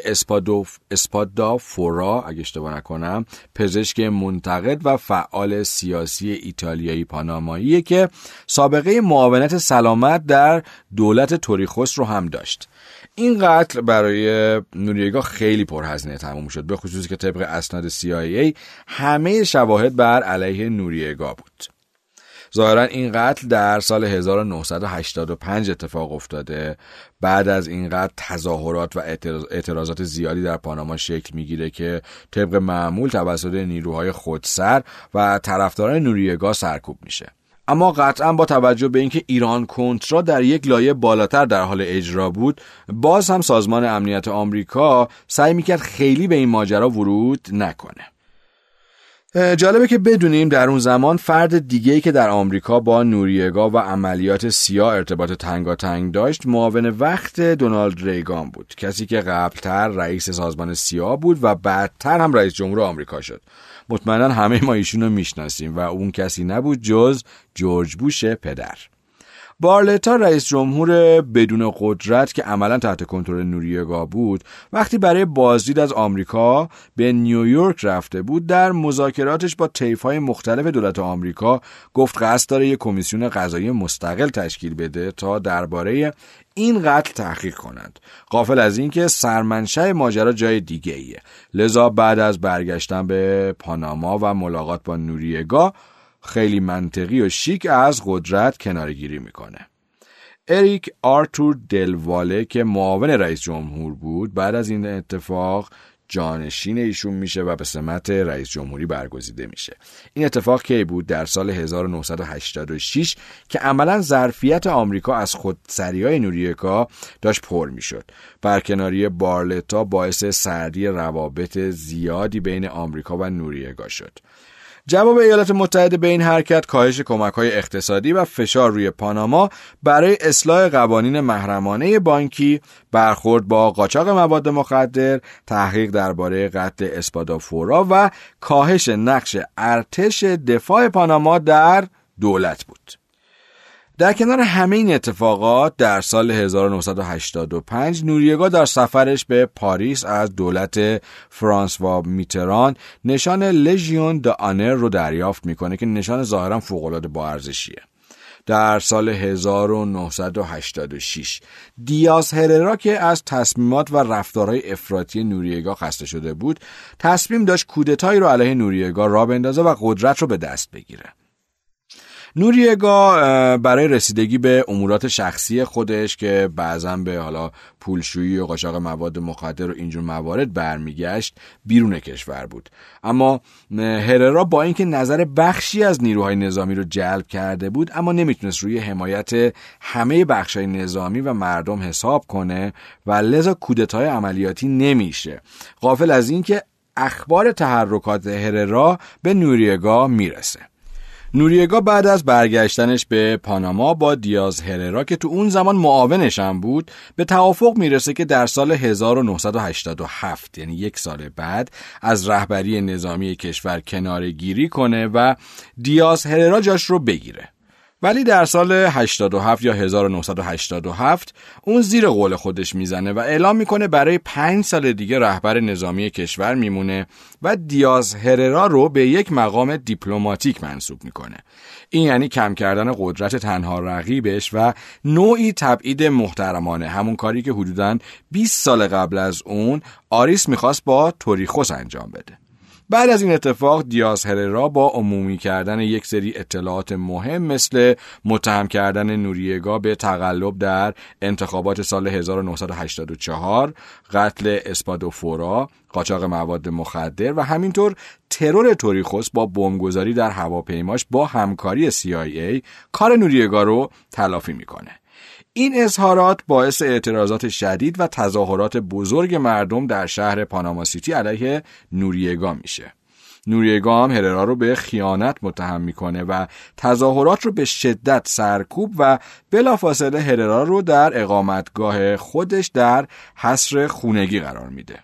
اسپادا فورا اگه اشتباه نکنم پزشک منتقد و فعال سیاسی ایتالیایی پانامایی که سابقه معاونت سلامت در دولت توریخوس رو هم داشت. این قتل برای نوریگا خیلی پرهزینه تموم شد به خصوص که طبق اسناد CIA همه شواهد بر علیه نوریگا بود. ظاهرا این قتل در سال 1985 اتفاق افتاده. بعد از این قتل تظاهرات و اعتراضات زیادی در پاناما شکل می‌گیره که طبق معمول توسط نیروهای خودسر و طرفداران نوریگا سرکوب میشه. اما قطعا با توجه به اینکه ایران کنترا در یک لایه بالاتر در حال اجرا بود باز هم سازمان امنیت آمریکا سعی می‌کرد خیلی به این ماجرا ورود نکنه. جالبه که بدونیم در اون زمان فرد دیگه‌ای که در آمریکا با نوریگا و عملیات سیاه ارتباط تنگاتنگ داشت معاون وقت دونالد ریگان بود. کسی که قبلتر رئیس سازمان سیاه بود و بعدتر هم رئیس جمهور آمریکا شد. مطمئنا همه ما ایشون رو می‌شناسیم و اون کسی نبود جز جورج بوش پدر. بارلتا رئیس جمهور بدون قدرت که عملا تحت کنترل نوریگا بود وقتی برای بازدید از آمریکا به نیویورک رفته بود در مذاکراتش با های مختلف دولت آمریکا گفت قصد داره یک کمیسیون قضایی مستقل تشکیل بده تا درباره این قتل تحقیق کنند. قافل از اینکه سرمنشه ماجرا جای دیگه ایه لذا بعد از برگشتن به پاناما و ملاقات با نوریگا خیلی منطقی و شیک از قدرت کنارگیری می‌کنه. اریک آرتور دلواله که معاون رئیس جمهور بود بعد از این اتفاق جانشین ایشون میشه و به سمت رئیس جمهوری برگزیده میشه. این اتفاق کی بود؟ در سال 1986 که عملا ظرفیت آمریکا از خودسری های نوریکا داشت پر می‌شد. برکناری بارلتا باعث سردی روابط زیادی بین آمریکا و نوریگا شد. جواب ایالات متحده به این حرکت کاهش کمک های اقتصادی و فشار روی پاناما برای اصلاح قوانین محرمانه بانکی برخورد با قاچاق مواد مخدر تحقیق درباره قتل اسپادافورا و کاهش نقش ارتش دفاع پاناما در دولت بود. در کنار همه این اتفاقات در سال 1985 نوریگا در سفرش به پاریس از دولت فرانسوا میتران نشان لژیون د آنر رو دریافت می‌کنه که نشان ظاهرا فوقالعاده با ارزشیه. در سال 1986 دیاز هررا که از تصمیمات و رفتارهای افراطی نوریگا خسته شده بود تصمیم داشت کودتایی رو علیه نوریگا را بندازه و قدرت رو به دست بگیره. نوریگا برای رسیدگی به امورات شخصی خودش که بعضا به حالا پولشویی و قاچاق مواد مخدر و اینجور موارد برمیگشت بیرون کشور بود. اما هررا با اینکه نظر بخشی از نیروهای نظامی رو جلب کرده بود اما نمی‌تونست روی حمایت همه بخشای نظامی و مردم حساب کنه و لذا کودتای عملیاتی نمیشه. غافل از اینکه اخبار تحرکات هررا به نوریگا می‌رسه. نوریگا بعد از برگشتنش به پاناما با دیاز هررا که تو اون زمان معاونش هم بود به توافق می‌رسه که در سال 1987 یعنی یک سال بعد از رهبری نظامی کشور کناره گیری کنه و دیاز هررا جاش رو بگیره. ولی در سال 87 یا 1987 اون زیر قول خودش می‌زنه و اعلام می‌کنه برای پنج سال دیگه رهبر نظامی کشور میمونه و دیاز هررا رو به یک مقام دیپلماتیک منصوب می‌کنه. این یعنی کم کردن قدرت تنها رقیبش و نوعی تبعید محترمانه. همون کاری که حدوداً 20 سال قبل از اون آریس می‌خواست با توریخوس انجام بده. بعد از این اتفاق دیاز هررا با عمومی کردن یک سری اطلاعات مهم مثل متهم کردن نوریگا به تقلب در انتخابات سال 1984 قتل اسپادوفورا قاچاق مواد مخدر و همینطور ترور توریخوس با بمبگذاری در هواپیماش با همکاری CIA کار نوریگا رو تلافی می‌کنه. این اظهارات باعث اعتراضات شدید و تظاهرات بزرگ مردم در شهر پاناما سیتی علیه نوریگا میشه. نوریگا هم هررا رو به خیانت متهم می‌کنه و تظاهرات رو به شدت سرکوب و بلافاصله هررا رو در اقامتگاه خودش در حصر خونگی قرار میده.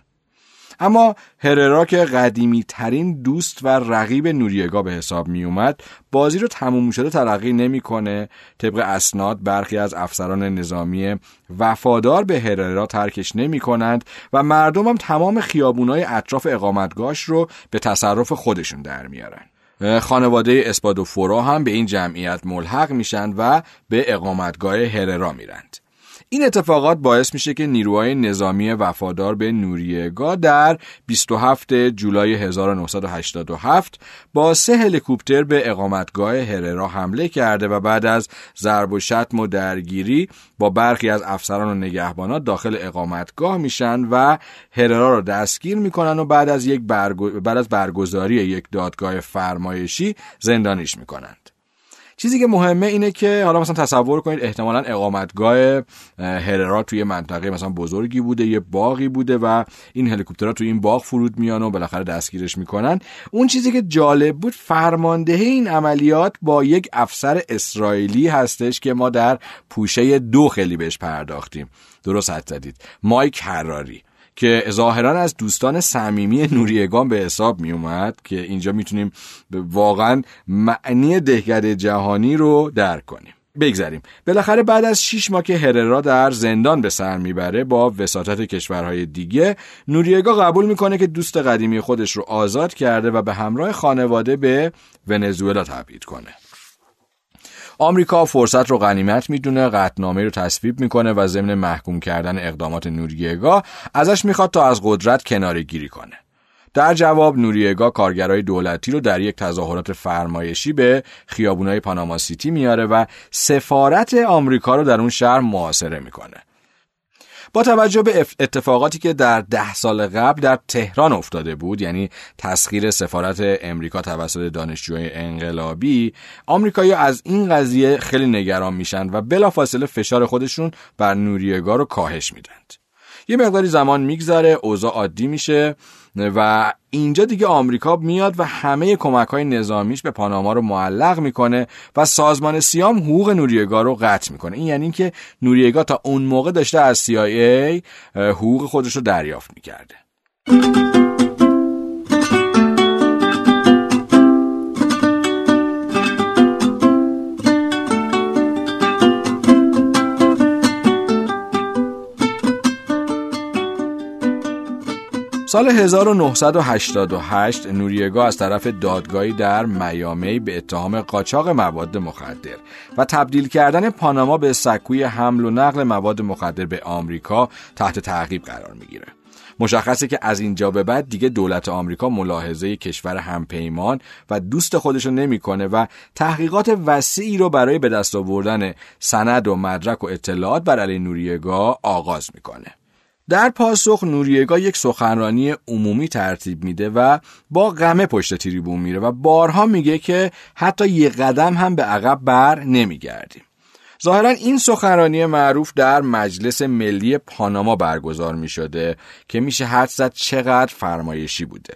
اما هررا که قدیمی ترین دوست و رقیب نوریگا به حساب می اومد بازی رو تموم شده تلقی نمی‌کنه. طبق اسناد برخی از افسران نظامی وفادار به هررا ترکش نمی کنند و مردم هم تمام خیابونای اطراف اقامتگاهش رو به تصرف خودشون در میارن. خانواده اسپادوفورا هم به این جمعیت ملحق میشن و به اقامتگاه هررا میرند. این اتفاقات باعث میشه که نیروهای نظامی وفادار به نوریگا در 27 جولای 1987 با سه هلیکوپتر به اقامتگاه هررا حمله کرده و بعد از ضرب و شتم و درگیری با برخی از افسران و نگهبانات داخل اقامتگاه میشن و هررا را دستگیر می‌کنن و بعد از یک بعد از برگزاری یک دادگاه فرمایشی زندانیش می‌کنند. چیزی که مهمه اینه که حالا مثلا تصور کنید احتمالا اقامتگاه هررا توی منطقه مثلا بزرگی بوده یه باقی بوده و این هلیکوپترها توی این باغ فرود میان و بالاخره دستگیرش می‌کنن. اون چیزی که جالب بود فرماندهی این عملیات با یک افسر اسرائیلی هستش که ما در پوشه دو خیلی بهش پرداختیم. درست حد زدید. مایک هراری که ظاهرا از دوستان صمیمی نوریگان به حساب می اومد که اینجا می‌تونیم واقعا معنی دهگد جهانی رو درک کنیم. بگذریم. بالاخره بعد از 6 ماه که هررا در زندان به سر می‌بره با وساطت کشورهای دیگه نوریگا قبول می‌کنه که دوست قدیمی خودش رو آزاد کرده و به همراه خانواده به ونزوئلا تبعید کنه. آمریکا فرصت رو غنیمت می‌دونه قطنامه رو تصویب می‌کنه و ضمن محکوم کردن اقدامات نوریگا ازش می‌خواد تا از قدرت کناره گیری کنه. در جواب نوریگا کارگرای دولتی رو در یک تظاهرات فرمایشی به خیابونای پاناما سیتی میاره و سفارت آمریکا رو در اون شهر محاصره می‌کنه. با توجه به اتفاقاتی که در ده سال قبل در تهران افتاده بود یعنی تسخیر سفارت امریکا توسط دانشجوی انقلابی آمریکایی از این قضیه خیلی نگران میشن و بلافاصله فشار خودشون بر نوریگا رو کاهش میدند یه مقداری زمان میگذره اوضاع عادی میشه. و اینجا دیگه آمریکا میاد و همه کمک های نظامیش به پاناما رو معلق می‌کنه و سازمان سیام حقوق نوریگا رو قطع می‌کنه. این یعنی که نوریگا تا اون موقع داشته از CIA حقوق خودش رو دریافت می‌کرده. سال 1988 نوریگا از طرف دادگاهی در میامی به اتهام قاچاق مواد مخدر و تبدیل کردن پاناما به سکوی حمل و نقل مواد مخدر به آمریکا تحت تعقیب قرار می‌گیره. مشخصه که از اینجا به بعد دیگه دولت آمریکا ملاحظه کشور همپیمان و دوست خودش رو نمی‌کنه و تحقیقات وسیعی رو برای به دست آوردن سند و مدرک و اطلاعات بر علیه نوریگا آغاز می‌کنه. در پاسخ نوریگا یک سخنرانی عمومی ترتیب میده و با غمه پشت تریبون میره و بارها میگه که حتی یک قدم هم به عقب بر نمیگردیم. ظاهرا این سخنرانی معروف در مجلس ملی پاناما برگزار می شده که میشه حد زد چقدر فرمایشی بوده.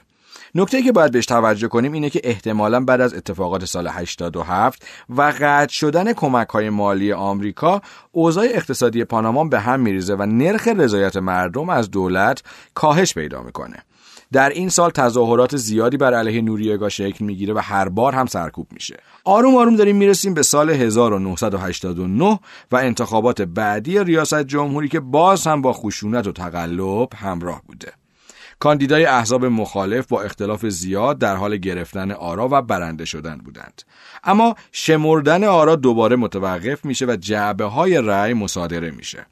نکته که باید بهش توجه کنیم اینه که احتمالا بعد از اتفاقات سال 87 و قطع شدن کمک های مالی آمریکا اوضاع اقتصادی پاناما به هم میریزه و نرخ رضایت مردم از دولت کاهش پیدا می‌کنه. در این سال تظاهرات زیادی بر علیه نوریگا شکل می‌گیره و هر بار هم سرکوب میشه. آروم آروم داریم می‌رسیم به سال 1989 و انتخابات بعدی ریاست جمهوری که باز هم با خشونت و تقلب همراه بوده. کاندیدای احزاب مخالف با اختلاف زیاد در حال گرفتن آرا و برنده شدن بودند. اما شمردن آرا دوباره متوقف میشه و جعبه های رأی مصادره میشه.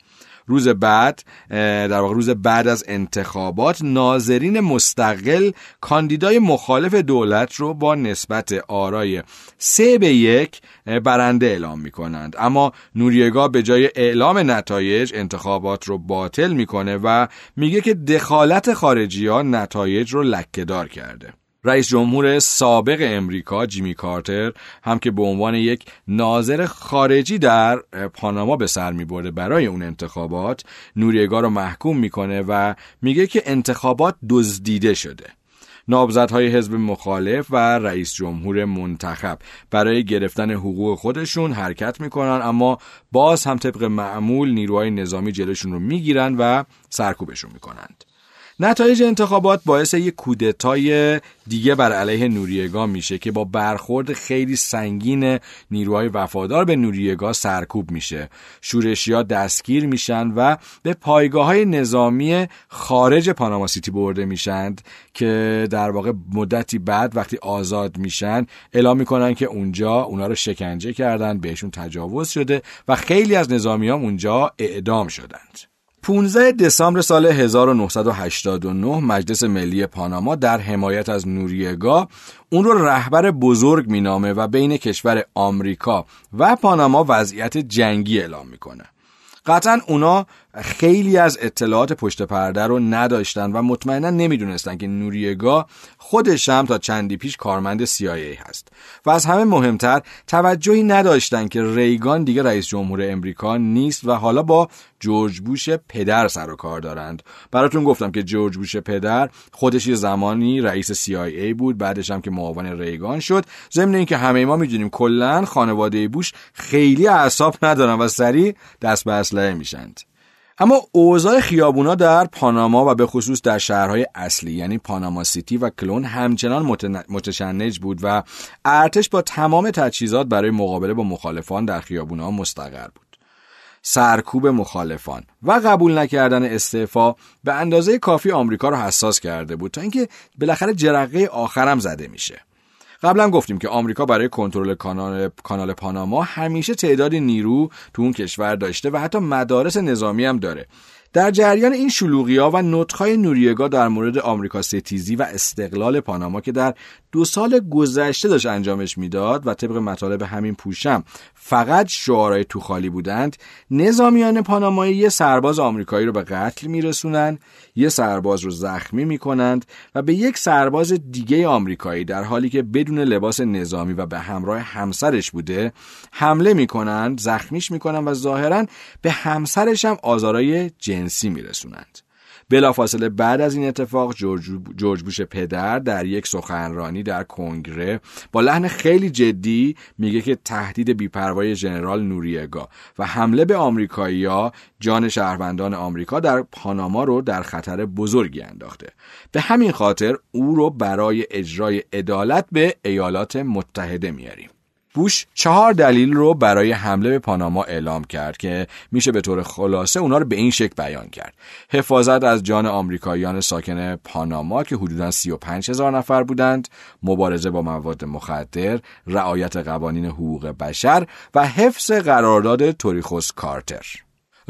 روز بعد در واقع روز بعد از انتخابات ناظرین مستقل کاندیدای مخالف دولت رو با نسبت آرای سه به یک برنده اعلام می کنند اما نوریگا به جای اعلام نتایج انتخابات رو باطل می‌کنه و میگه که دخالت خارجی ها نتایج رو لکهدار کرده. رئیس جمهور سابق امریکا جیمی کارتر هم که به عنوان یک ناظر خارجی در پاناما به سر می برده برای اون انتخابات نوریگا رو محکوم می‌کنه و میگه که انتخابات دزدیده شده. نابزدهای حزب مخالف و رئیس جمهور منتخب. برای گرفتن حقوق خودشون حرکت می‌کنن اما باز هم طبق معمول نیروهای نظامی جلوشون رو می‌گیرن و سرکوبشون می‌کنند. نتایج انتخابات باعث یک کودتای دیگه بر علیه نوریگا میشه که با برخورد خیلی سنگین نیروهای وفادار به نوریگا سرکوب میشه. شورشیا دستگیر میشن و به پایگاه های نظامی خارج پاناما سیتی برده میشند که در واقع مدتی بعد وقتی آزاد میشن اعلام می‌کنن که اونجا اونا رو شکنجه کردن بهشون تجاوز شده و خیلی از نظامیان اونجا اعدام شدند. 15 دسامبر سال 1989 مجلس ملی پاناما در حمایت از نوریگا اون رو رهبر بزرگ مینامه و بین کشور آمریکا و پاناما وضعیت جنگی اعلام می‌کنه. قطعا اونا خیلی از اطلاعات پشت پرده رو نداشتن و مطمئنا نمی‌دونستن که نوریگا خودش هم تا چندی پیش کارمند CIA هست. و از همه مهمتر توجهی نداشتن که ریگان دیگه رئیس جمهور امریکا نیست و حالا با جورج بوش پدر سر و کار دارند. براتون گفتم که جورج بوش پدر خودش یه زمانی رئیس CIA بود بعدش هم که معاون ریگان شد. ضمن اینکه همه ما می‌دونیم کلا خانواده بوش خیلی اعصاب ندارن و سریع دست به اسلحه میشند. اما اوضاع خیابونا در پاناما و به خصوص در شهرهای اصلی یعنی پاناما سیتی و کلون همچنان متشنج بود و ارتش با تمام تجهیزات برای مقابله با مخالفان در خیابونا مستقر بود. سرکوب مخالفان و قبول نکردن استعفا به اندازه کافی آمریکا رو حساس کرده بود تا اینکه بالاخره جرقه آخرم زده میشه. قبلا گفتیم که آمریکا برای کنترل کانال کانال پاناما همیشه تعدادی نیرو تو اون کشور داشته و حتی مدارس نظامی هم داره. در جریان این شلوغی ها و نطخهای نوریگا در مورد آمریکا ستیزی و استقلال پاناما که در دو سال گذشته داشت انجامش می‌داد و طبق مطالب همین پوشم فقط شعارهای تو خالی بودند نظامیان پانامایی یه سرباز آمریکایی رو به قتل میرسونن یه سرباز رو زخمی می‌کنند و به یک سرباز دیگه آمریکایی در حالی که بدون لباس نظامی و به همراه همسرش بوده حمله می‌کنند زخمیش می‌کنند و ظاهرا به همسرش هم آزارای جنسی میرسونند. بلافاصله بعد از این اتفاق جورج بوش پدر در یک سخنرانی در کنگره با لحن خیلی جدی میگه که تهدید بیپروای ژنرال نوریگا و حمله به آمریکایی‌ها جان شهروندان آمریکا در پاناما رو در خطر بزرگی انداخته. به همین خاطر او رو برای اجرای عدالت به ایالات متحده میاریم. بوش چهار دلیل رو برای حمله به پاناما اعلام کرد که میشه به طور خلاصه اونا رو به این شکل بیان کرد. حفاظت از جان آمریکاییان ساکن پاناما که حدودا 35 هزار نفر بودند مبارزه با مواد مخدر رعایت قوانین حقوق بشر و حفظ قرارداد توریخوس کارتر.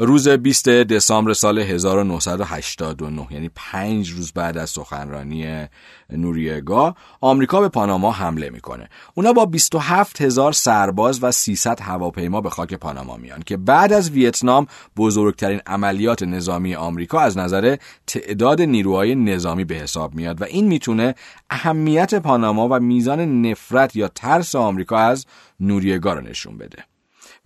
روز 20 دسامبر سال 1989 یعنی پنج روز بعد از سخنرانی نوریگا آمریکا به پاناما حمله می‌کنه. اونا با 27 هزار سرباز و 300 هواپیما به خاک پاناما میان که بعد از ویتنام بزرگترین عملیات نظامی آمریکا از نظر تعداد نیروهای نظامی به حساب میاد و این می‌تونه اهمیت پاناما و میزان نفرت یا ترس آمریکا از نوریگا رو نشون بده.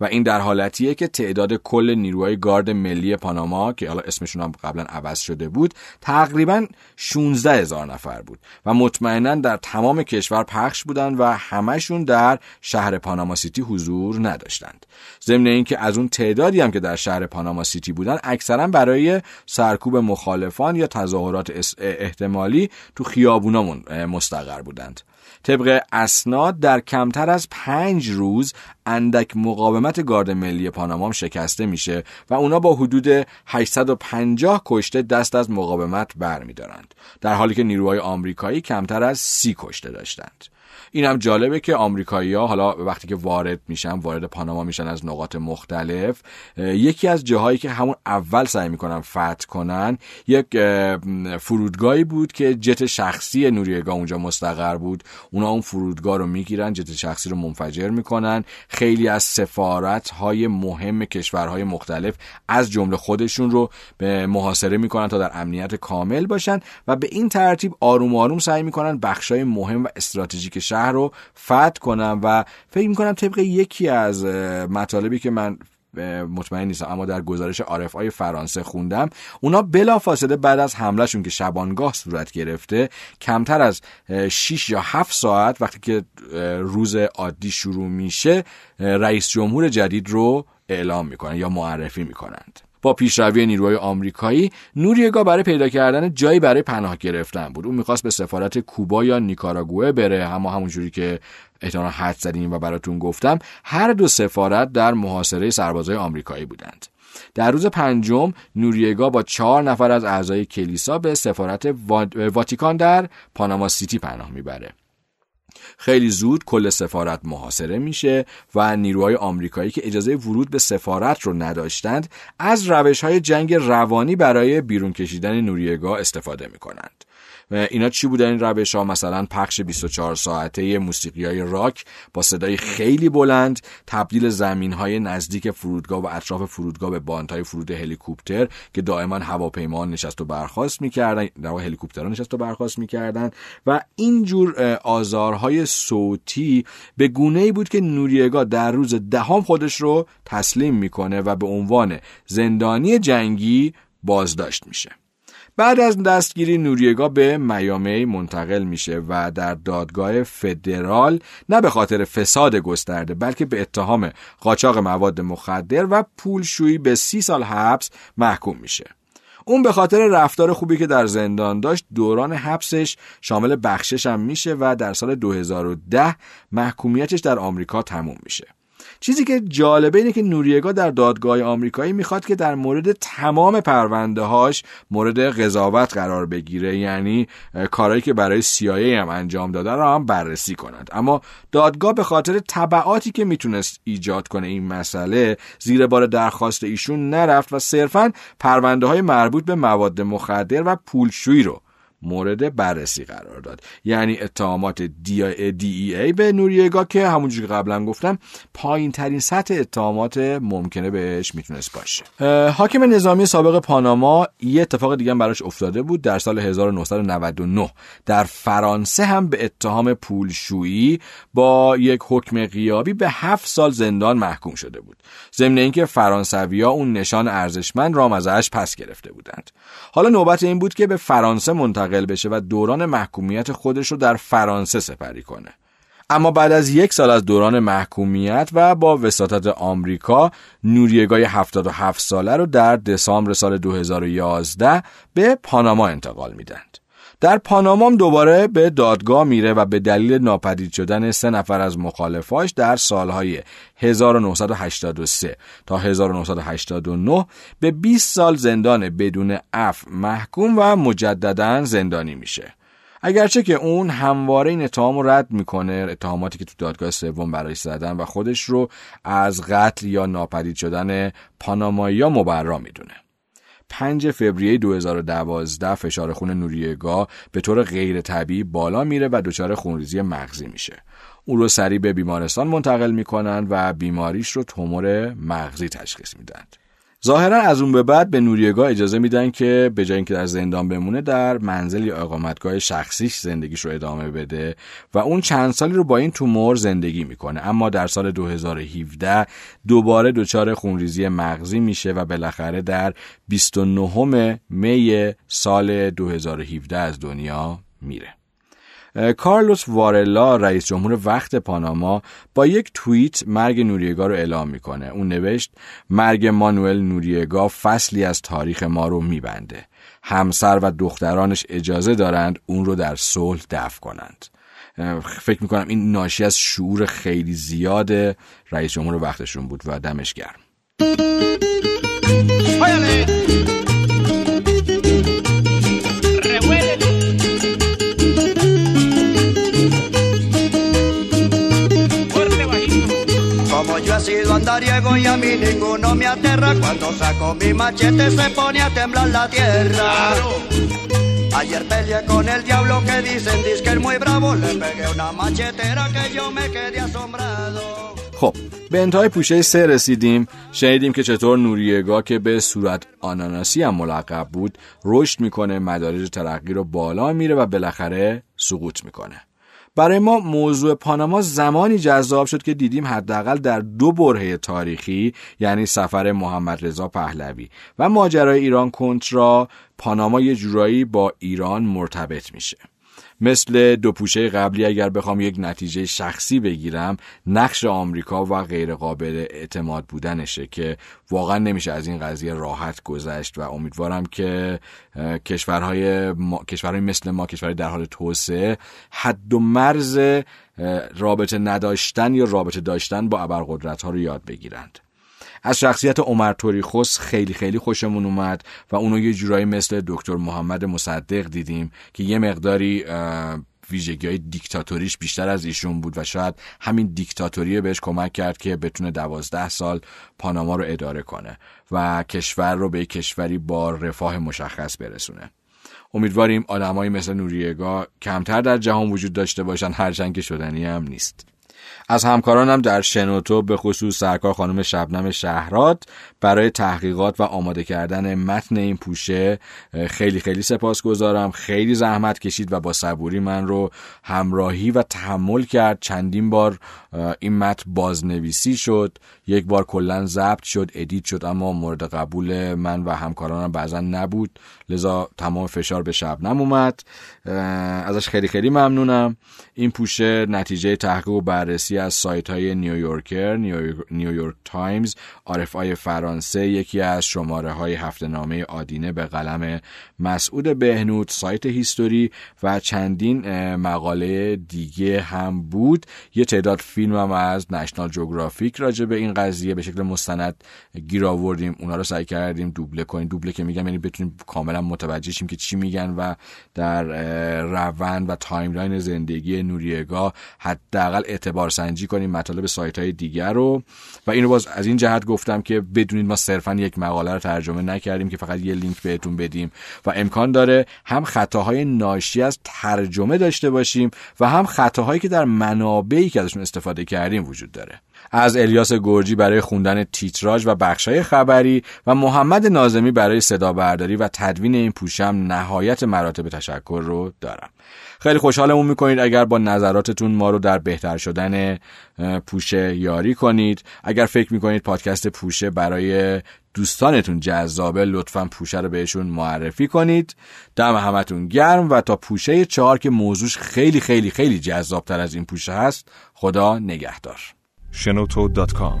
و این در حالتیه که تعداد کل نیروهای گارد ملی پاناما که حالا اسمشون هم قبلا عوض شده بود تقریبا 16 هزار نفر بود و مطمئنا در تمام کشور پخش بودند و همشون در شهر پاناما سیتی حضور نداشتند. ضمن اینکه از اون تعدادی هم که در شهر پاناما سیتی بودن اکثرا برای سرکوب مخالفان یا تظاهرات احتمالی تو خیابونامون مستقر بودند. طبق اسناد در کمتر از پنج روز اندک مقاومت گارد ملی پاناما شکسته میشه و اونا با حدود 850 کشته دست از مقاومت برمیدارند در حالی که نیروهای آمریکایی کمتر از سی کشته داشتند. اینم جالبه که آمریکایی‌ها حالا وقتی که وارد میشن وارد پاناما میشن از نقاط مختلف یکی از جاهایی که همون اول سعی می‌کنن فتح کنن یک فرودگاهی بود که جت شخصی نوریگا اونجا مستقر بود. اونا اون فرودگاه رو می‌گیرن جت شخصی رو منفجر می‌کنن. خیلی از سفارت های مهم کشورهای مختلف از جمله خودشون رو به محاصره می‌کنن تا در امنیت کامل باشن و به این ترتیب آروم آروم سعی می‌کنن بخشای مهم و استراتژیک رو فتح کنم و فکر می‌کنم طبق یکی از مطالبی که من مطمئن نیستم اما در گزارش عارف های فرانسه خوندم اونا بلا فاصله بعد از حملهشون که شبانگاه صورت گرفته کمتر از 6 یا 7 ساعت وقتی که روز عادی شروع میشه رئیس جمهور جدید رو اعلام می‌کنن یا معرفی می‌کنند. با پیشروی نیروهای آمریکایی نوریگا برای پیدا کردن جایی برای پناه گرفتن بود. اون می‌خواست به سفارت کوبا یا نیکاراگوه بره اما همونجوری که احتمالا حد زدیم و براتون گفتم هر دو سفارت در محاصره سربازای آمریکایی بودند. در روز پنجم نوریگا با چهار نفر از اعضای کلیسا به سفارت واتیکان در پاناما سیتی پناه می‌بره. خیلی زود کل سفارت محاصره میشه و نیروهای آمریکایی که اجازه ورود به سفارت رو نداشتند از روش های جنگ روانی برای بیرون کشیدن نوریگا استفاده می‌کنند. اینا چی بودن این روش ها؟ مثلا پخش 24 ساعته موسیقی های راک با صدای خیلی بلند تبدیل زمین های نزدیک فرودگاه و اطراف فرودگاه به باند های فرود هلیکوپتر که دائما هواپیما نشست و برخواست می‌کردن در هلیکوپترها نشست و برخواست می‌کردن. و اینجور آزارهای صوتی به گونه ای بود که نوریگا در روز دهم خودش رو تسلیم می‌کنه و به عنوان زندانی جنگی بازداشت میشه. بعد از دستگیری نوریگا به میامی منتقل میشه و در دادگاه فدرال نه به خاطر فساد گسترده بلکه به اتهام قاچاق مواد مخدر و پولشویی به سی سال حبس محکوم میشه. اون به خاطر رفتار خوبی که در زندان داشت دوران حبسش شامل بخشش هم میشه و در سال 2010 محکومیتش در آمریکا تموم میشه. چیزی که جالبه اینه که نوریگا در دادگاه آمریکایی می‌خواد که در مورد تمام پرونده هاش مورد قضاوت قرار بگیره. یعنی کارهایی که برای CIA هم انجام داده رو هم بررسی کنند. اما دادگاه به خاطر تبعاتی که می‌تونست ایجاد کنه این مسئله زیر بار درخواست ایشون نرفت و صرفا پرونده های مربوط به مواد مخدر و پولشویی رو مورد بررسی قرار داد. یعنی اتهامات دی ای به نوریگا که همونجوری که قبلا گفتم پایین ترین سطح اتهامات ممکنه بهش می‌تونست باشه. حاکم نظامی سابق پاناما یه اتفاق دیگه براش افتاده بود در سال 1999 در فرانسه هم به اتهام پولشویی با یک حکم غیابی به هفت سال زندان محکوم شده بود. ضمن اینکه فرانسویا اون نشان ارزشمند رام ازش پس گرفته بودند. حالا نوبت این بود که به فرانسه منتقل بشه و دوران محکومیت خودش رو در فرانسه سپری کنه اما بعد از یک سال از دوران محکومیت و با وساطت آمریکا نوریگای 77 ساله رو در دسامبر سال 2011 به پاناما انتقال میدند. در پانامام دوباره به دادگاه میره و به دلیل ناپدید شدن سه نفر از مخالفاش در سالهای 1983 تا 1989 به 20 سال زندان بدون عفو محکوم و مجددا زندانی میشه. اگرچه که اون همواره این اتهام رو رد می‌کنه اتهاماتی که تو دادگاه سوم برای زدن و خودش رو از قتل یا ناپدید شدن پانامایی مبرا می‌دونه 5 فوریه 2012 فشار خون نوریگا به طور غیر طبیعی بالا میره و دچار خونریزی مغزی میشه. او رو سریع به بیمارستان منتقل می‌کنند و بیماریش رو تومور مغزی تشخیص میدند. ظاهرا از اون به بعد به نوریگا اجازه میدن که به جای اینکه در زندان بمونه در منزل یا اقامتگاه شخصیش زندگیش رو ادامه بده و اون چند سالی رو با این تومور زندگی می‌کنه. اما در سال 2017 دوباره دچار خونریزی مغزی میشه و بالاخره در 29 می سال 2017 از دنیا میره. کارلوس وارلا رئیس جمهور وقت پاناما با یک توییت مرگ نوریگا رو اعلام می‌کنه. اون نوشت مرگ مانوئل نوریگا فصلی از تاریخ ما رو میبنده. همسر و دخترانش اجازه دارند اون رو در صلح دفع کنند. فکر می‌کنم این ناشی از شعور خیلی زیاد رئیس جمهور وقتشون بود و دمش گرم. Mujeriego y a mí ninguno me aterra. Cuando saco mi machete se pone a temblar la tierra. Ayer peleé con el diablo que dicen, dice que es muy bravo. Le pegué una machetera que yo me quedé asombrado. خب به انتهای پوشه سه رسیدیم شنیدیم که چطور نوریگا که به صورت آناناسی هم ملقب بود رشد می‌کنه مدارج ترقی رو بالا میره و بالاخره سقوط می‌کنه برای ما موضوع پاناما زمانی جذاب شد که دیدیم حداقل در دو برهه تاریخی یعنی سفر محمد رضا پهلوی و ماجرای ایران کنترا پاناما یه جورایی با ایران مرتبط میشه. مثل دو پوشه قبلی اگر بخوام یک نتیجه شخصی بگیرم نقش آمریکا و غیر قابل اعتماد بودنشه که واقعا نمیشه از این قضیه راحت گذشت و امیدوارم که کشورهای, ما، کشورهای مثل ما کشورهای در حال توسعه حد و مرز رابطه نداشتن یا رابطه داشتن با ابرقدرت ها رو یاد بگیرند. از شخصیت عمر توریخوس خیلی خیلی خوشمون اومد و اونو یه جورایی مثل دکتر محمد مصدق دیدیم که یه مقداری ویژگی های دیکتاتوریش بیشتر از ایشون بود و شاید همین دیکتاتوری بهش کمک کرد که بتونه دوازده سال پاناما رو اداره کنه و کشور رو به کشوری با رفاه مشخص برسونه. امیدواریم آدمایی مثل نوریگا کمتر در جهان وجود داشته باشن هرچند که شدنی هم نیست. از همکارانم در شنوتو به خصوص سرکار خانم شبنم شهرات برای تحقیقات و آماده کردن متن این پوشه خیلی خیلی سپاس گذارم خیلی زحمت کشید و با صبوری من رو همراهی و تحمل کرد. چندین بار این متن بازنویسی شد. یک بار کلا ضبط شد ادیت شد اما مورد قبول من و همکارانم بعضا نبود. لذا تمام فشار به شبنم اومد ازش خیلی خیلی ممنونم. این پوشه نتیجه تحقیق و بررسی از سایت های نیویورکر نیویورک تایمز RFI فرانسه یکی از شماره های هفته نامه آدینه به قلم مسعود بهنود سایت History و چندین مقاله دیگه هم بود. یه تعداد فیلم هم از نشنال جوگرافیک راجع به این قضیه به شکل مستند گیر آوردیم. اونا رو سعی کردیم دوبله کنیم. دوبله که میگم یعنی بتونیم کاملا متوجه شیم که چی میگن و در روند و timeline زندگی نوریگا حداقل اعتبار سنجی کنیم مطالب سایت های دیگر رو. و اینو باز از این جهت گفتم که بدونید ما صرفا یک مقاله رو ترجمه نکردیم که فقط یه لینک بهتون بدیم و امکان داره هم خطاهای ناشی از ترجمه داشته باشیم و هم خطاهایی که در منابعی که ازشون استفاده کردیم وجود داره. از الیاس گرجی برای خوندن تیتراژ و بخشای خبری و محمد نازمی برای صدا برداری و تدوین این پوشم نهایت مراتب تشکر رو دارم. خیلی خوشحالمون می‌کنید. اگر با نظراتتون ما رو در بهتر شدن پوشه یاری کنید. اگر فکر می‌کنید پادکست پوشه برای دوستانتون جذابه لطفا پوشه رو بهشون معرفی کنید. دم همتون گرم و تا پوشه چهار که موضوعش خیلی خیلی خیلی جذابتر از این پوشه هست خدا نگهدار. شنوتو.com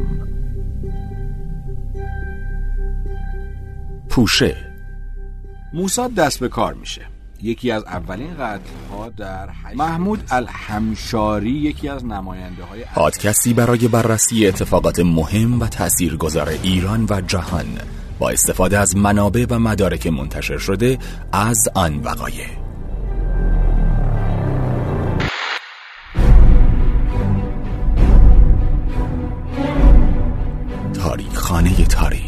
پوشه. موساد دست به کار میشه. یکی از اولین ها در محمود الحمشاری یکی از نماینده های پادکستی برای بررسی اتفاقات مهم و تاثیرگذار ایران و جهان با استفاده از منابع و مدارک منتشر شده از آن وقایع. تاریخ خانه تاریخ.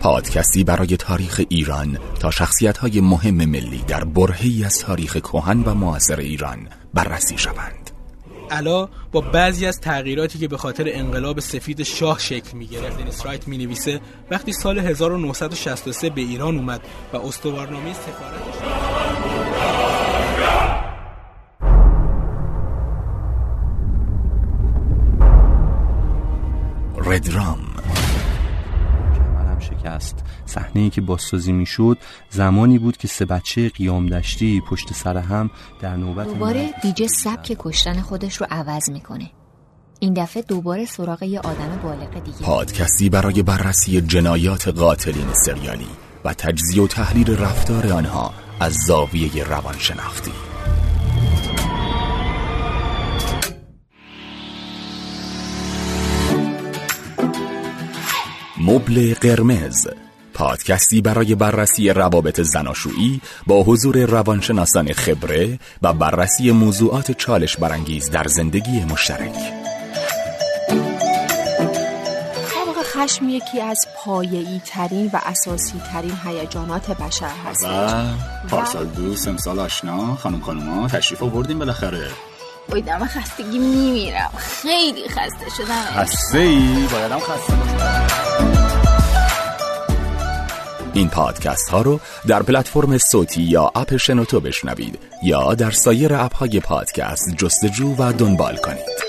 پادکستی برای تاریخ ایران تا شخصیت های مهم ملی در برهی از تاریخ کهن و معاصر ایران بررسی شوند. علا با بعضی از تغییراتی که به خاطر انقلاب سفید شاه شکل می گرفت دنیس رایت می نویسه وقتی سال 1963 به ایران اومد و استوارنامه سفارتش ردرام شکست صحنه ای که بازسازی می‌شد زمانی بود که سه بچه قیام دشتی پشت سر هم در نوبت دوباره دیجه سبک کشتن خودش رو عوض می‌کنه. این دفعه دوباره سراغ یه آدم بالغ دیگه. پادکستی برای بررسی جنایات قاتلین سریالی و تجزیه و تحلیل رفتار آنها از زاویه روانشناختی. مبل قرمز. پادکستی برای بررسی روابط زناشویی با حضور روانشناسان خبره و بررسی موضوعات چالش برانگیز در زندگی مشترک. خشم یکی از پایه‌ای ترین و اساسی ترین هیجانات بشر هست و پارسال دوست امسال آشنا خانم خانوما تشریف آوردیم بالاخره. وای دم خستگی میمیرم. خیلی خسته شدم. خسته ای بایدم خسته این پادکست ها رو در پلتفرم صوتی یا اپ شنوتو بشنوید یا در سایر اپ های پادکست جستجو و دنبال کنید.